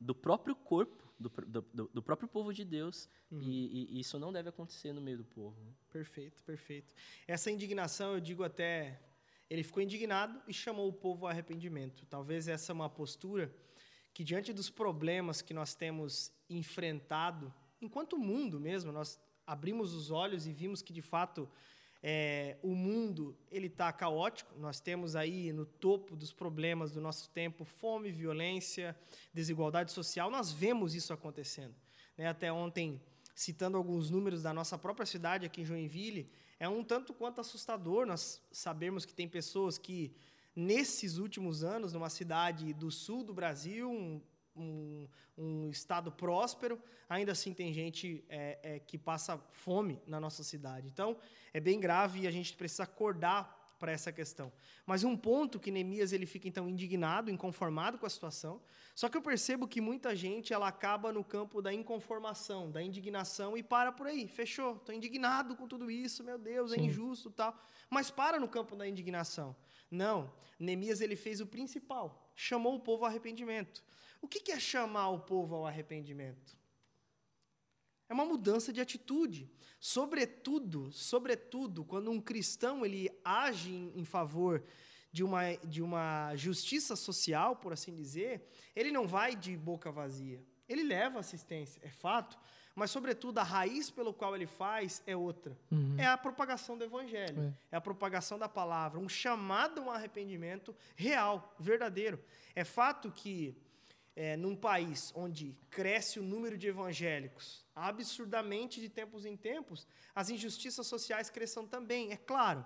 do próprio corpo, do, do, do próprio povo de Deus, uhum. e, e, isso não deve acontecer no meio do povo. Né? Perfeito, perfeito. Essa indignação, eu digo até, ele ficou indignado e chamou o povo ao arrependimento. Talvez essa é uma postura que, diante dos problemas que nós temos enfrentado, enquanto mundo mesmo, nós abrimos os olhos e vimos que, de fato, é, o mundo ele está caótico. Nós temos aí no topo dos problemas do nosso tempo fome, violência, desigualdade social. Nós vemos isso acontecendo. Né? Até ontem, citando alguns números da nossa própria cidade aqui em Joinville, é um tanto quanto assustador. Nós sabemos que tem pessoas que nesses últimos anos, numa cidade do sul do Brasil, um um, um estado próspero, ainda assim tem gente é, é, que passa fome na nossa cidade. Então, é bem grave e a gente precisa acordar para essa questão. Mas um ponto que Neemias ele fica então indignado, inconformado com a situação. Só que eu percebo que muita gente ela acaba no campo da inconformação, da indignação e para por aí. Fechou, estou indignado com tudo isso, meu Deus, é Sim. injusto, tal. Mas para no campo da indignação. Não, Neemias ele fez o principal, chamou o povo ao arrependimento. O que é chamar o povo ao arrependimento? É uma mudança de atitude. Sobretudo, sobretudo, quando um cristão ele age em, favor de uma, de uma justiça social, por assim dizer, ele não vai de boca vazia. Ele leva assistência, é fato, mas, sobretudo, a raiz pelo qual ele faz é outra. Uhum. É a propagação do evangelho, é. é. a propagação da palavra, um chamado a um arrependimento real, verdadeiro. É fato que é, num país onde cresce o número de evangélicos absurdamente de tempos em tempos, as injustiças sociais cresçam também. É claro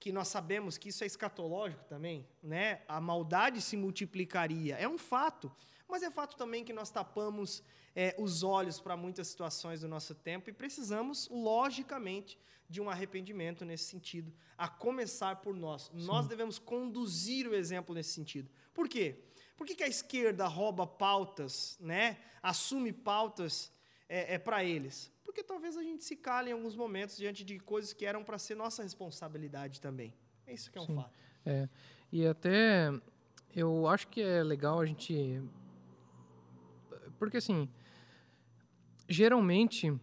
que nós sabemos que isso é escatológico também, né? A maldade se multiplicaria, é um fato. Mas é fato também que nós tapamos é, os olhos para muitas situações do nosso tempo e precisamos, logicamente, de um arrependimento nesse sentido, a começar por nós. Sim. Nós devemos conduzir o exemplo nesse sentido. Por quê? Por que, que a esquerda rouba pautas, né? assume pautas é, é para eles? Porque talvez a gente se cale em alguns momentos diante de coisas que eram para ser nossa responsabilidade também. É isso que é um Sim. fato. É. E até eu acho que é legal a gente. Porque assim, geralmente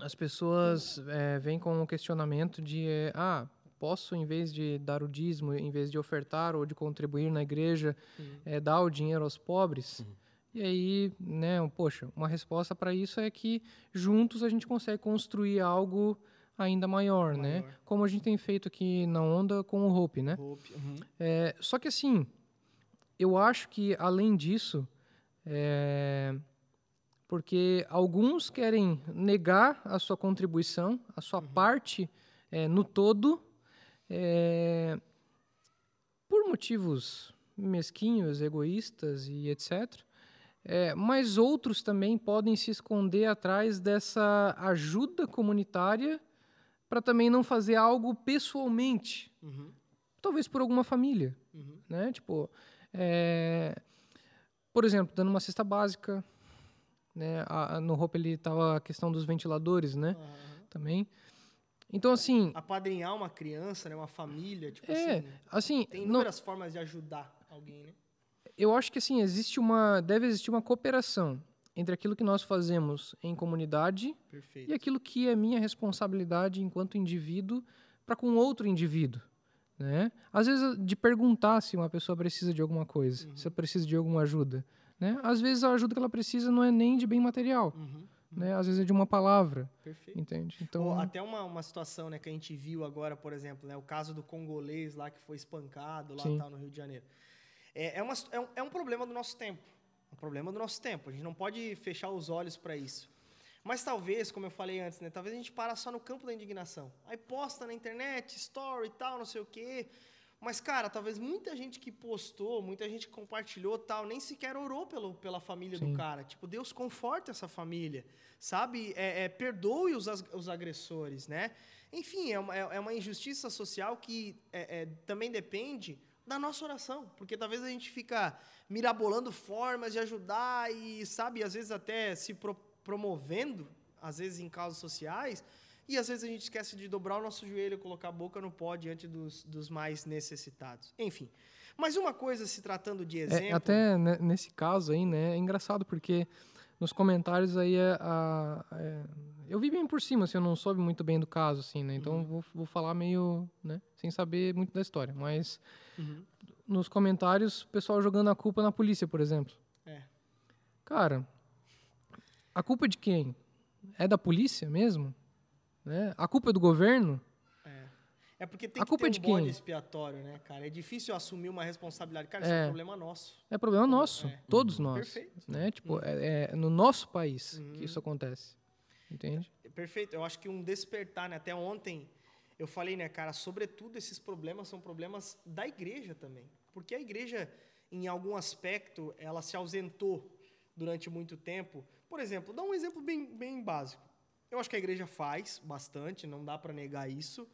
as pessoas é, vêm com o questionamento de ah, posso, em vez de dar o dízimo, em vez de ofertar ou de contribuir na igreja, uhum. é, dar o dinheiro aos pobres? Uhum. E aí, né, poxa, uma resposta para isso é que juntos a gente consegue construir algo ainda maior, né? maior, né? Como a gente tem feito aqui na Onda com o Hope, né? Hope, uhum. é, só que assim, eu acho que além disso, é, porque alguns querem negar a sua contribuição, a sua uhum. parte é, no todo, é, por motivos mesquinhos, egoístas e etc. É, mas outros também podem se esconder atrás dessa ajuda comunitária para também não fazer algo pessoalmente, uhum. talvez por alguma família, uhum. né? Tipo, é, por exemplo, dando uma cesta básica, né? A, no Hope ele tava a questão dos ventiladores, né? Uhum. Também. Então, assim. Apadrinhar uma criança, né? Uma família, tipo é, assim. assim tem inúmeras não, formas de ajudar alguém, né? Eu acho que, assim, existe uma. Deve existir uma cooperação entre aquilo que nós fazemos em comunidade Perfeito. e aquilo que é minha responsabilidade enquanto indivíduo para com outro indivíduo. Né? Às vezes, de perguntar se uma pessoa precisa de alguma coisa, uhum. se ela precisa de alguma ajuda. Né? Às vezes, a ajuda que ela precisa não é nem de bem material. Uhum né? Às vezes é de uma palavra. Perfeito. Entende? Então, Ou até uma, uma situação, né, que a gente viu agora, por exemplo, né, o caso do congolês lá que foi espancado lá tal, no Rio de Janeiro. É, é, uma, é, um, é um problema do nosso tempo. Um problema do nosso tempo. A gente não pode fechar os olhos para isso. Mas talvez, como eu falei antes, né, talvez a gente para só no campo da indignação. Aí posta na internet, story e tal, não sei o quê. Mas, cara, talvez muita gente que postou, muita gente que compartilhou tal, nem sequer orou pelo, pela família Sim. do cara. Tipo, Deus conforta essa família, sabe? É, é, perdoe os, os agressores, né? Enfim, é uma, é, é uma injustiça social que é, é, também depende da nossa oração. Porque talvez a gente fica mirabolando formas de ajudar e, sabe, às vezes até se pro, promovendo, às vezes em causas sociais, e às vezes a gente esquece de dobrar o nosso joelho, colocar a boca no pó diante dos, dos mais necessitados. Enfim. Mas uma coisa se tratando de é, exemplo. É, até nesse caso aí, né? É engraçado porque nos comentários aí é, a, é, eu vi bem por cima, assim, eu não soube muito bem do caso, assim, né? Então uhum. vou, vou falar meio, né? Sem saber muito da história, mas uhum. nos comentários o pessoal jogando a culpa na polícia, por exemplo. É. Cara, a culpa de quem? É da polícia mesmo? Né? A culpa é do governo? É porque tem a que culpa ter é um bode expiatório, né, cara? É difícil assumir uma responsabilidade. Cara, isso é, é um problema nosso. É problema nosso, é. todos nós. Perfeito. Né? Tipo, uhum. é, é, no nosso país uhum. que isso acontece. Entende? Perfeito. Eu acho que um despertar, né? Até ontem eu falei, né, cara, sobretudo esses problemas são problemas da igreja também. Porque a igreja, em algum aspecto, ela se ausentou durante muito tempo. Por exemplo, dá um exemplo bem, bem básico. Eu acho que a igreja faz bastante, não dá para negar isso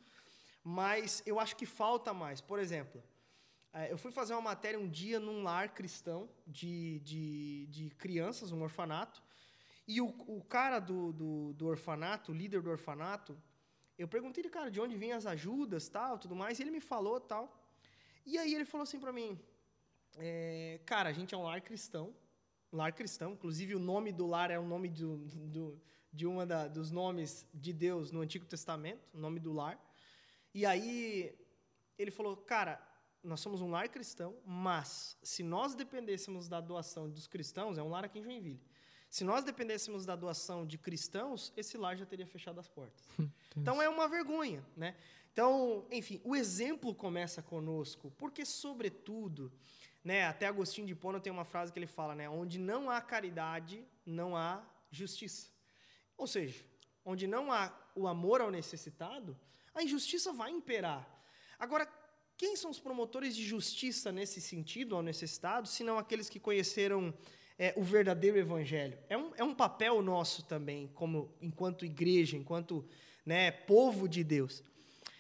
mas eu acho que falta mais. Por exemplo, é, eu fui fazer uma matéria um dia num lar cristão de, de, de crianças, um orfanato, e o, o cara do, do, do, orfanato, o líder do orfanato, eu perguntei ele, cara, de onde vinham as ajudas, tal, tudo mais, e ele me falou, tal. E aí ele falou assim para mim, é, cara, a gente é um lar cristão, lar cristão, inclusive o nome do lar é o nome do, do de uma da, dos nomes de Deus no Antigo Testamento, o nome do lar. E aí ele falou, cara, nós somos um lar cristão, mas se nós dependêssemos da doação dos cristãos, é um lar aqui em Joinville. Se nós dependêssemos da doação de cristãos, esse lar já teria fechado as portas. então é uma vergonha, né? Então, enfim, o exemplo começa conosco, porque sobretudo, né, até Agostinho de Hipona tem uma frase que ele fala, né, onde não há caridade, não há justiça. Ou seja, onde não há o amor ao necessitado, a injustiça vai imperar. Agora, quem são os promotores de justiça nesse sentido, ao necessitado, se não aqueles que conheceram é, o verdadeiro evangelho? É um, é um papel nosso também, como enquanto igreja, enquanto né, povo de Deus.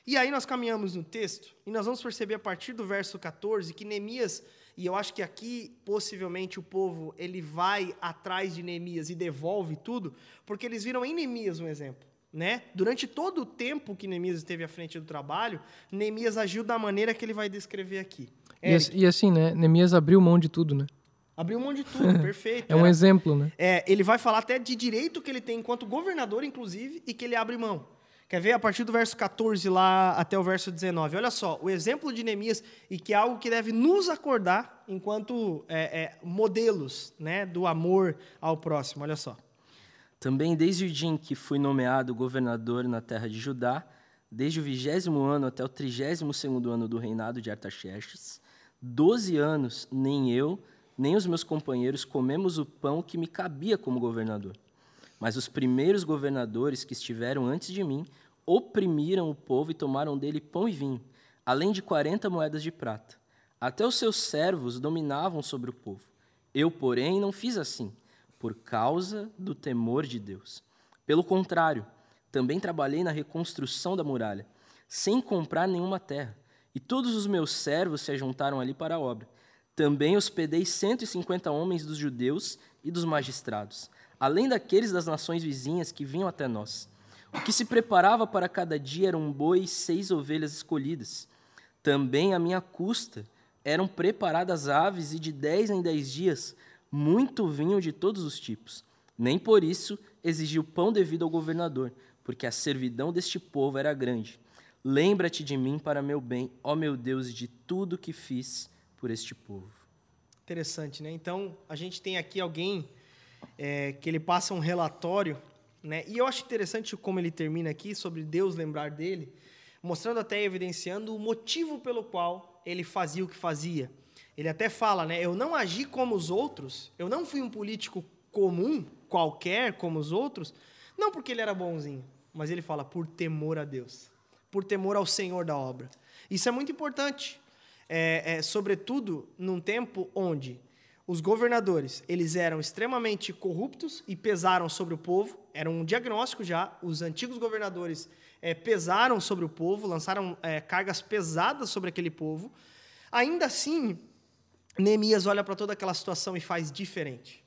E aí nós caminhamos no texto e nós vamos perceber a partir do verso 14 que Neemias, e eu acho que aqui possivelmente o povo ele vai atrás de Neemias e devolve tudo, porque eles viram em Neemias um exemplo. Né? Durante todo o tempo que Neemias esteve à frente do trabalho, Neemias agiu da maneira que ele vai descrever aqui. E, e, assim, né? Neemias abriu mão de tudo, né? Abriu mão de tudo, perfeito. é um Era, exemplo, né? É, ele vai falar até de direito que ele tem enquanto governador, inclusive, e que ele abre mão. Quer ver? A partir do verso 14 lá até o verso 19. Olha só, o exemplo de Neemias, e que é algo que deve nos acordar enquanto é, é, modelos né, do amor ao próximo. Olha só. Também desde o dia em que fui nomeado governador na terra de Judá, desde o vigésimo ano até o trigésimo segundo ano do reinado de Artaxerxes, doze anos nem eu, nem os meus companheiros comemos o pão que me cabia como governador. Mas os primeiros governadores que estiveram antes de mim oprimiram o povo e tomaram dele pão e vinho, além de quarenta moedas de prata. Até os seus servos dominavam sobre o povo. Eu, porém, não fiz assim por causa do temor de Deus. Pelo contrário, também trabalhei na reconstrução da muralha, sem comprar nenhuma terra, e todos os meus servos se juntaram ali para a obra. Também hospedei 150 homens dos judeus e dos magistrados, além daqueles das nações vizinhas que vinham até nós. O que se preparava para cada dia eram um boi e seis ovelhas escolhidas. Também à minha custa eram preparadas aves, e de dez em dez dias muito vinho de todos os tipos. Nem por isso exigiu pão devido ao governador, porque a servidão deste povo era grande. Lembra-te de mim para meu bem, ó meu Deus, de tudo que fiz por este povo. Interessante, né? Então, a gente tem aqui alguém é, que ele passa um relatório, né? E eu acho interessante como ele termina aqui sobre Deus lembrar dele, mostrando até evidenciando o motivo pelo qual ele fazia o que fazia. Ele até fala, né? Eu não agi como os outros, eu não fui um político comum, qualquer, como os outros, não porque ele era bonzinho, mas ele fala por temor a Deus, por temor ao Senhor da obra. Isso é muito importante, é, é, sobretudo num tempo onde os governadores eles eram extremamente corruptos e pesaram sobre o povo. Era um diagnóstico já. Os antigos governadores é, pesaram sobre o povo, lançaram é, cargas pesadas sobre aquele povo. Ainda assim, Neemias olha para toda aquela situação e faz diferente.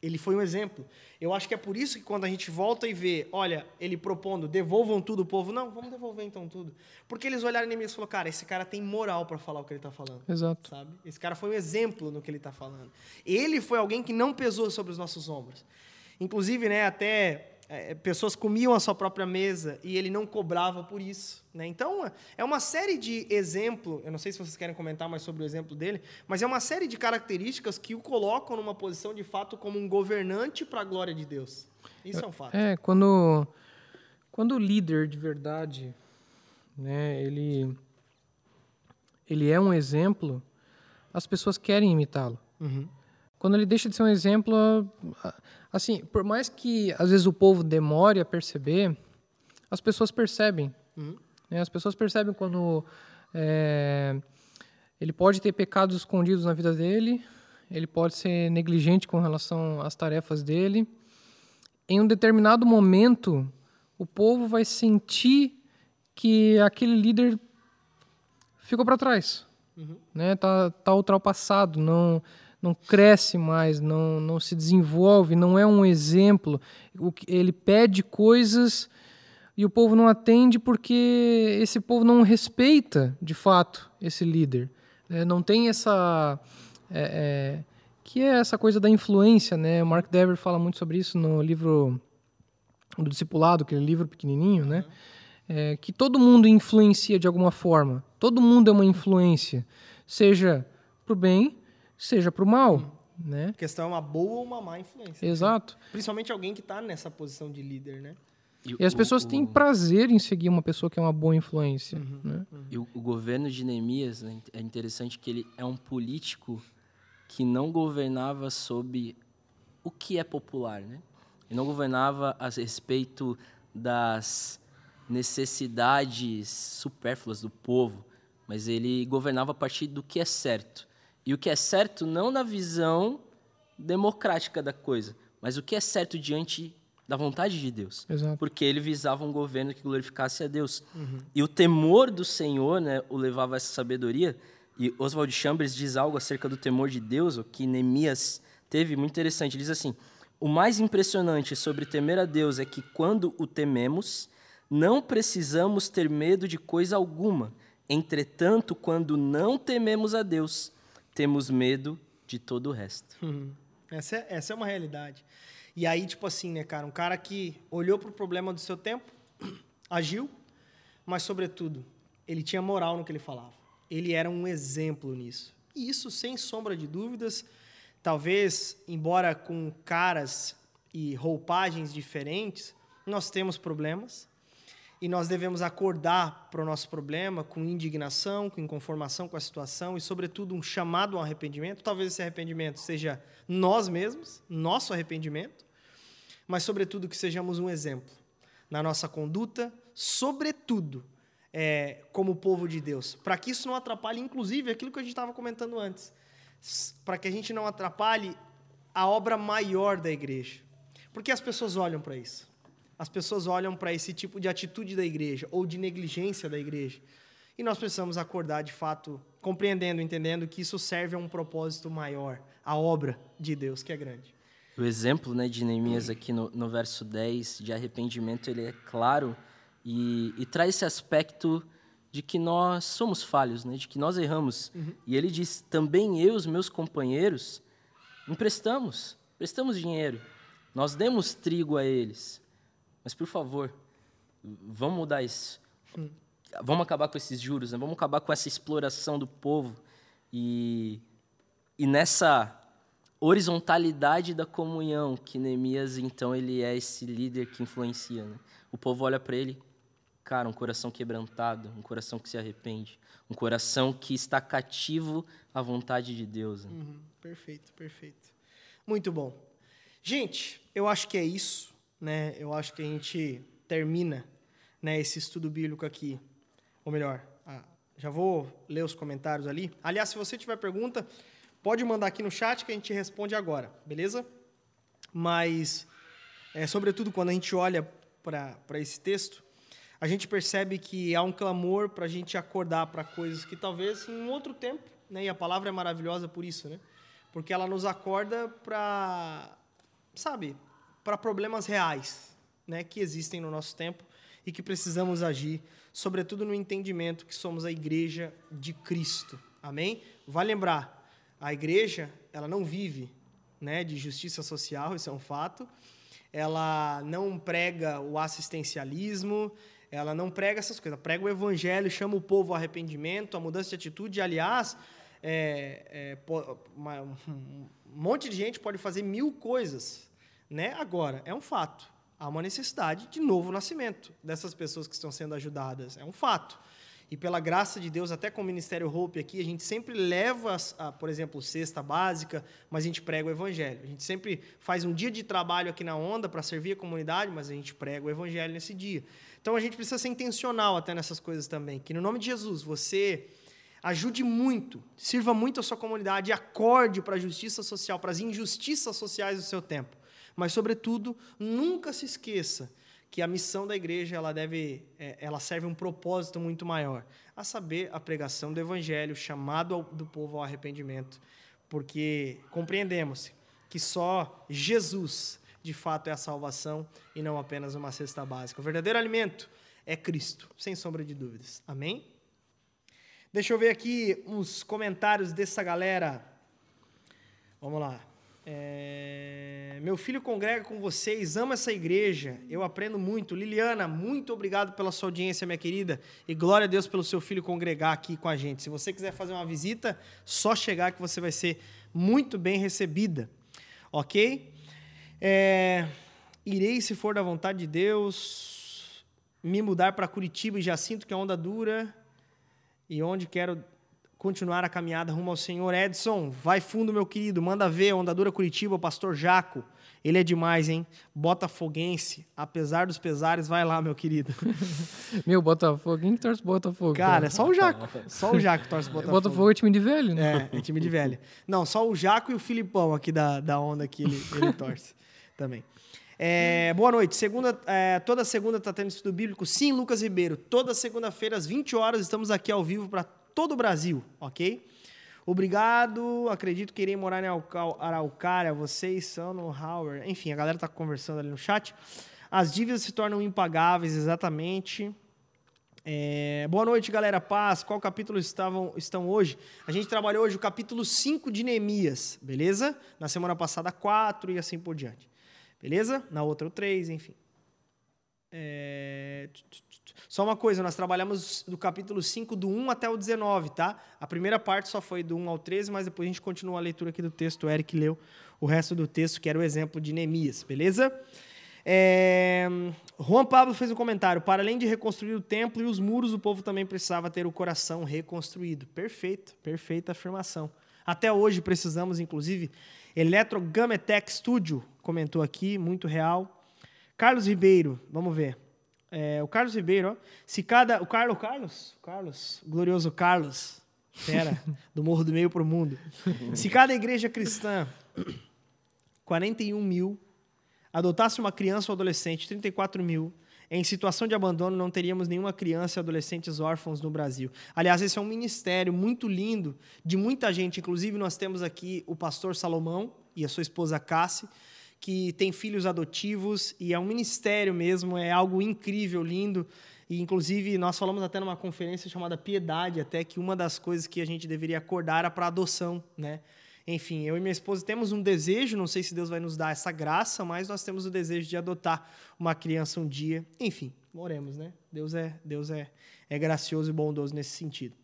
Ele foi um exemplo. Eu acho que é por isso que quando a gente volta e vê, olha, ele propondo, devolvam tudo o povo. Não, vamos devolver então tudo. Porque eles olharam em mim e falaram, cara, esse cara tem moral para falar o que ele está falando. Exato. Sabe? Esse cara foi um exemplo no que ele está falando. Ele foi alguém que não pesou sobre os nossos ombros. Inclusive, né, até é, pessoas comiam a sua própria mesa e ele não cobrava por isso. Né? Então, é uma série de exemplos, eu não sei se vocês querem comentar mais sobre o exemplo dele, mas é uma série de características que o colocam numa posição de fato como um governante para a glória de Deus. Isso é um fato. É, quando, quando o líder de verdade, né, ele, ele é um exemplo, as pessoas querem imitá-lo. Uhum. Quando ele deixa de ser um exemplo, assim, por mais que às vezes o povo demore a perceber, as pessoas percebem. Uhum. Né? As pessoas percebem quando é, ele pode ter pecados escondidos na vida dele, ele pode ser negligente com relação às tarefas dele. Em um determinado momento, o povo vai sentir que aquele líder ficou para trás, uhum. né? Tá, tá ultrapassado, não não cresce mais, não, não se desenvolve, não é um exemplo. Ele pede coisas e o povo não atende porque esse povo não respeita, de fato, esse líder. É, não tem essa... É, é, que é essa coisa da influência, né? O Mark Dever fala muito sobre isso no livro do Discipulado, aquele livro pequenininho, né? É, que todo mundo influencia de alguma forma. Todo mundo é uma influência, seja para o bem seja para o mal. Hum. Né? A questão é uma boa ou uma má influência. Exato. Né? Principalmente alguém que está nessa posição de líder, né? E, e as pessoas o, têm prazer em seguir uma pessoa que é uma boa influência. Uhum, né? uhum. E o, o, governo de Neemias né, é interessante que ele é um político que não governava sob o que é popular, né? Ele não governava a respeito das necessidades supérfluas do povo, mas ele governava a partir do que é certo. E o que é certo não na visão democrática da coisa, mas o que é certo diante da vontade de Deus. Exato. Porque ele visava um governo que glorificasse a Deus. Uhum. E o temor do Senhor né, o levava a essa sabedoria. E Oswald Chambers diz algo acerca do temor de Deus, o que Neemias teve, muito interessante. Ele diz assim: O mais impressionante sobre temer a Deus é que quando o tememos, não precisamos ter medo de coisa alguma. Entretanto, quando não tememos a Deus, temos medo de todo o resto. Uhum. Essa, é, essa é uma realidade. E aí, tipo assim, né, cara? Um cara que olhou para o problema do seu tempo, agiu, mas, sobretudo, ele tinha moral no que ele falava. Ele era um exemplo nisso. E isso, sem sombra de dúvidas, talvez, embora com caras e roupagens diferentes, nós temos problemas, e nós devemos acordar para o nosso problema com indignação, com inconformação com a situação e, sobretudo, um chamado ao arrependimento. Talvez esse arrependimento seja nós mesmos, nosso arrependimento, mas, sobretudo, que sejamos um exemplo na nossa conduta, sobretudo, é, como povo de Deus, para que isso não atrapalhe, inclusive, aquilo que a gente estava comentando antes, para que a gente não atrapalhe a obra maior da igreja. Porque as pessoas olham para isso as pessoas olham para esse tipo de atitude da igreja ou de negligência da igreja. E nós precisamos acordar de fato, compreendendo, entendendo que isso serve a um propósito maior, a obra de Deus, que é grande. O exemplo né, de Neemias aqui no, no verso 10, de arrependimento, ele é claro e, e, traz esse aspecto de que nós somos falhos, né, de que nós erramos. Uhum. E ele diz: também eu e os meus companheiros emprestamos, prestamos dinheiro, nós demos trigo a eles. Mas, por favor, vamos mudar isso. Hum. Vamos acabar com esses juros, né? vamos acabar com essa exploração do povo. E, e nessa horizontalidade da comunhão, que Neemias, então, ele é esse líder que influencia. Né? O povo olha para ele, cara, um coração quebrantado, um coração que se arrepende, um coração que está cativo à vontade de Deus. Né? Uhum, perfeito, perfeito. Muito bom. Gente, eu acho que é isso né, eu acho que a gente termina né, esse estudo bíblico aqui. Ou melhor, já vou ler os comentários ali. Aliás, se você tiver pergunta, pode mandar aqui no chat que a gente responde agora, beleza? Mas, é, sobretudo, quando a gente olha para esse texto, a gente percebe que há um clamor para a gente acordar para coisas que talvez em outro tempo, né, e a palavra é maravilhosa por isso, né? porque ela nos acorda para sabe, para problemas reais, né, que existem no nosso tempo e que precisamos agir, sobretudo no entendimento que somos a igreja de Cristo. Amém? Vai lembrar, a igreja, ela não vive, né, de justiça social, isso é um fato. Ela não prega o assistencialismo, ela não prega essas coisas, ela prega o evangelho, chama o povo ao arrependimento, a mudança de atitude. Aliás, é, é, um monte de gente pode fazer mil coisas né? Agora, é um fato. Há uma necessidade de novo nascimento dessas pessoas que estão sendo ajudadas. É um fato. E pela graça de Deus, até com o Ministério Hope aqui, a gente sempre leva, a, por exemplo, cesta básica, mas a gente prega o Evangelho. A gente sempre faz um dia de trabalho aqui na Onda para servir a comunidade, mas a gente prega o Evangelho nesse dia. Então a gente precisa ser intencional até nessas coisas também. Que no nome de Jesus, você ajude muito, sirva muito a sua comunidade, acorde para a justiça social, para as injustiças sociais do seu tempo. Mas, sobretudo, nunca se esqueça que a missão da igreja ela deve, é, ela serve um propósito muito maior, a saber, a pregação do evangelho, chamado ao, do povo ao arrependimento, porque compreendemos que só Jesus, de fato, é a salvação e não apenas uma cesta básica. O verdadeiro alimento é Cristo, sem sombra de dúvidas. Amém? Deixa eu ver aqui uns comentários dessa galera. Vamos lá. É... Meu filho congrega com vocês, ama essa igreja, eu aprendo muito. Liliana, muito obrigado pela sua audiência, minha querida, e glória a Deus pelo seu filho congregar aqui com a gente. Se você quiser fazer uma visita, só chegar que você vai ser muito bem recebida, ok? É... Irei, se for da vontade de Deus, me mudar para Curitiba e já sinto que a onda dura e onde quero continuar a caminhada rumo ao Senhor. Edson, vai fundo, meu querido. Manda ver, Ondadura Curitiba, o pastor Jaco. Ele é demais, hein? Botafoguense. Apesar dos pesares, vai lá, meu querido. meu, Botafogo, quem torce Botafogo? Cara, é só o Jaco. Só o Jaco torce Botafogo. Botafogo é time de velho, né? É, é time de velho. Não, só o Jaco e o Filipão aqui da, da onda que ele, ele torce também. É, boa noite. Segunda, é, toda segunda está tendo estudo bíblico? Sim, Lucas Ribeiro. Toda segunda-feira, às 20 horas, estamos aqui ao vivo para todo o Brasil, ok? Obrigado, acredito que irei morar em Araucária, vocês são no Howard. Enfim, a galera está conversando ali no chat. As dívidas se tornam impagáveis, exatamente. É, boa noite, galera. Paz. Qual capítulo estavam, estão hoje? A gente trabalhou hoje o capítulo 5 de Neemias, beleza? Na semana passada, 4 e assim por diante. Beleza? Na outra, o 3, enfim. É... Só uma coisa, nós trabalhamos do capítulo 5, do 1 até o 19, tá? A primeira parte só foi do 1 ao 13, mas depois a gente continua a leitura aqui do texto. O Eric leu o resto do texto, que era o exemplo de Neemias, beleza? É... Juan Pablo fez um comentário. Para além de reconstruir o templo e os muros, o povo também precisava ter o coração reconstruído. Perfeito, perfeita afirmação. Até hoje precisamos, inclusive, Eletrogametech Studio comentou aqui, muito real. Carlos Ribeiro, vamos ver. É, o Carlos Ribeiro, ó, se cada. O Carlos, Carlos? Carlos, glorioso Carlos, fera, do Morro do Meio para o Mundo. Se cada igreja cristã, 41 mil, adotasse uma criança ou adolescente, 34 mil, em situação de abandono, não teríamos nenhuma criança e adolescentes órfãos no Brasil. Aliás, esse é um ministério muito lindo, de muita gente. Inclusive, nós temos aqui o pastor Salomão e a sua esposa Cassi que tem filhos adotivos e é um ministério mesmo, é algo incrível, lindo. E, inclusive, nós falamos até numa conferência chamada Piedade, até que uma das coisas que a gente deveria acordar era para adoção, né? Enfim, eu e minha esposa temos um desejo, não sei se Deus vai nos dar essa graça, mas nós temos o desejo de adotar uma criança um dia. Enfim, oremos, né? Deus é, Deus é, é gracioso e bondoso nesse sentido.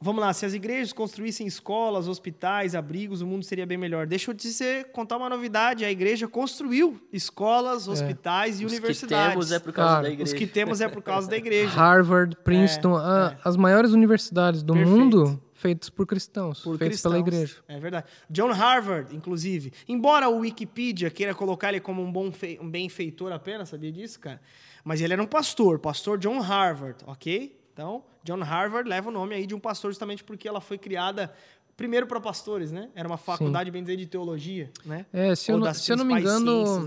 Vamos lá, se as igrejas construíssem escolas, hospitais, abrigos, o mundo seria bem melhor. Deixa eu te dizer, contar uma novidade: a igreja construiu escolas, é. hospitais é. e os universidades. Os que temos é por causa da igreja. Os que temos é por causa da igreja. Harvard, Princeton, é, a, é. as maiores universidades do Perfeito. mundo feitas por cristãos, por feitas cristãos. pela igreja. É verdade. John Harvard, inclusive, embora o Wikipedia queira colocar ele como um bom um benfeitor apenas, sabia disso, cara? Mas ele era um pastor, pastor John Harvard, ok? Então, John Harvard leva o nome aí de um pastor justamente porque ela foi criada primeiro para pastores, né? Era uma faculdade, Sim. bem dizer, de teologia, né? É, se, eu não, se eu não me engano,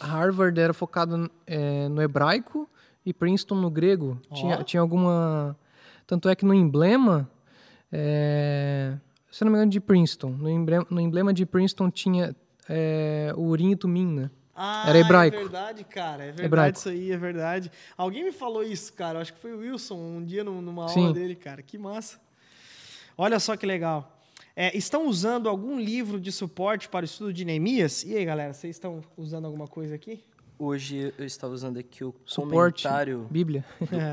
Harvard era focado é, no hebraico e Princeton no grego. Oh. Tinha, tinha alguma... Tanto é que no emblema, é... se eu não me engano, de Princeton, no emblema, no emblema de Princeton tinha é, o Urim e Tumim, né? Ah, Era hebraico. É verdade, cara. É verdade Hebraico. isso aí, é verdade. Alguém me falou isso, cara. Acho que foi o Wilson um dia num- numa aula Sim. dele, cara. Que massa. Olha só que legal. É, estão usando algum livro de suporte para o estudo de Neemias? E aí, galera, vocês estão usando alguma coisa aqui? Hoje eu estava usando aqui o Suporte, comentário Bíblia.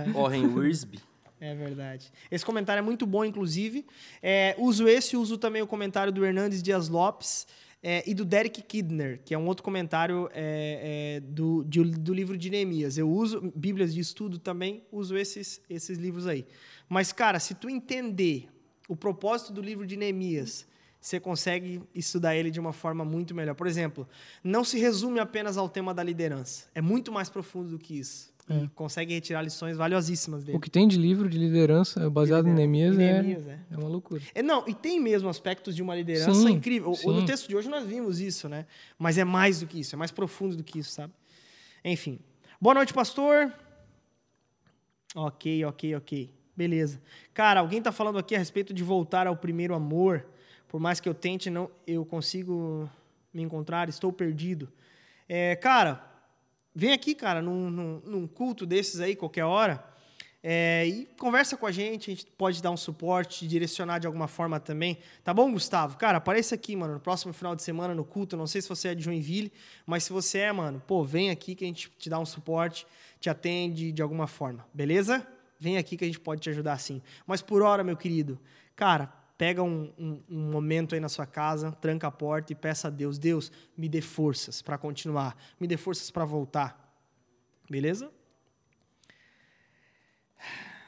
do Warren Wiersbe. É verdade. Esse comentário é muito bom, inclusive. É, uso esse, uso também o comentário do Hernandes Dias Lopes é, e do Derek Kidner, que é um outro comentário é, é, do, de- do livro de Neemias. Eu uso Bíblias de estudo também, uso esses, esses livros aí. Mas, cara, se tu entender o propósito do livro de Neemias, você consegue estudar ele de uma forma muito melhor. Por exemplo, não se resume apenas ao tema da liderança. É muito mais profundo do que isso. E consegue retirar lições valiosíssimas dele. O que tem de livro de liderança baseado em Neemias, Neemias, é, é. é uma loucura. É, não, e tem mesmo aspectos de uma liderança Sim, incrível. O- No sim. texto de hoje nós vimos isso, né? Mas é mais do que isso, é mais profundo do que isso, sabe? Enfim. Boa noite, pastor. Ok, ok, ok. Beleza. Cara, alguém tá falando aqui a respeito de voltar ao primeiro amor. Por mais que eu tente, não, eu consigo me encontrar, estou perdido. É, cara, vem aqui, cara, num, num- num culto desses aí, qualquer hora, é, e conversa com a gente, a gente pode dar um suporte, te direcionar de alguma forma também. Tá bom, Gustavo? Cara, apareça aqui, mano, no próximo final de semana no culto. Não sei se você é de Joinville, mas se você é, mano, pô, vem aqui que a gente te dá um suporte, te atende de alguma forma, beleza? Vem aqui que a gente pode te ajudar sim. Mas por hora, meu querido, cara, pega um, um- um momento aí na sua casa, tranca a porta e peça a Deus: Deus, me dê forças para continuar, me dê forças para voltar. Beleza?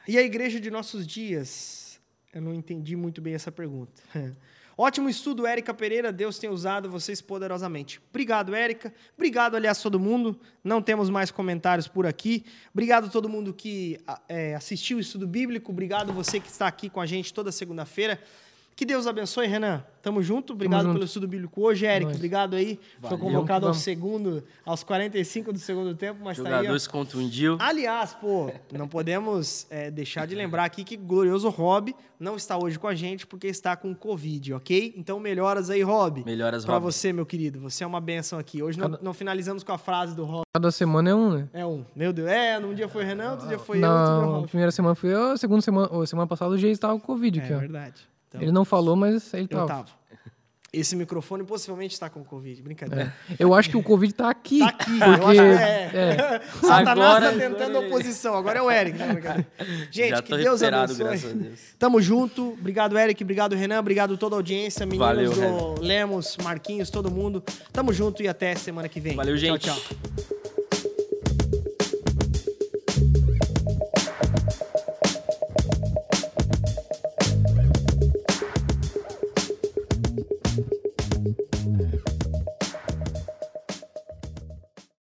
E a igreja de nossos dias? Eu não entendi muito bem essa pergunta. Ótimo estudo, Érica Pereira. Deus tem usado vocês poderosamente. Obrigado, Érica. Obrigado, aliás, todo mundo. Não temos mais comentários por aqui. Obrigado a todo mundo que a- é, assistiu o estudo bíblico. Obrigado você que está aqui com a gente toda segunda-feira. Que Deus abençoe, Renan. Tamo junto. Obrigado junto. pelo estudo bíblico hoje. Nóis. Obrigado aí. Foi Valeu. convocado ao segundo, aos 45 do segundo tempo, mas tá aí. Jogadores contundiu. Aliás, pô, não podemos é, deixar de lembrar aqui que o glorioso Rob não está hoje com a gente porque está com Covid, ok? Então melhoras aí, Rob. Melhoras, Pra Rob. você, meu querido. Você é uma benção aqui. Hoje não, Cada- não finalizamos com a frase do Rob. Cada semana é um, né? É um. Meu Deus. É, num dia foi Renan, outro dia foi eu, outro dia Rob. primeira semana foi eu, segunda semana, ou semana passada o Geis estava com Covid aqui, É verdade. Então, Ele não falou, mas ele eu tava. tava. Esse microfone possivelmente está com Covid. Brincadeira. Eu acho que o Covid tá aqui. Tá aqui. eu Porque, acho que é. é, Satanás Agora- tá tentando agora ele- oposição. Agora é o Eric. Né? Gente, Já que Deus abençoe. graças a Deus. Tamo junto. Obrigado, Eric. Obrigado, Renan. Obrigado toda a audiência. Meninos Valeu, do Lemos, Marquinhos, todo mundo. Tamo junto e até semana que vem. Valeu, gente. Tchau, tchau.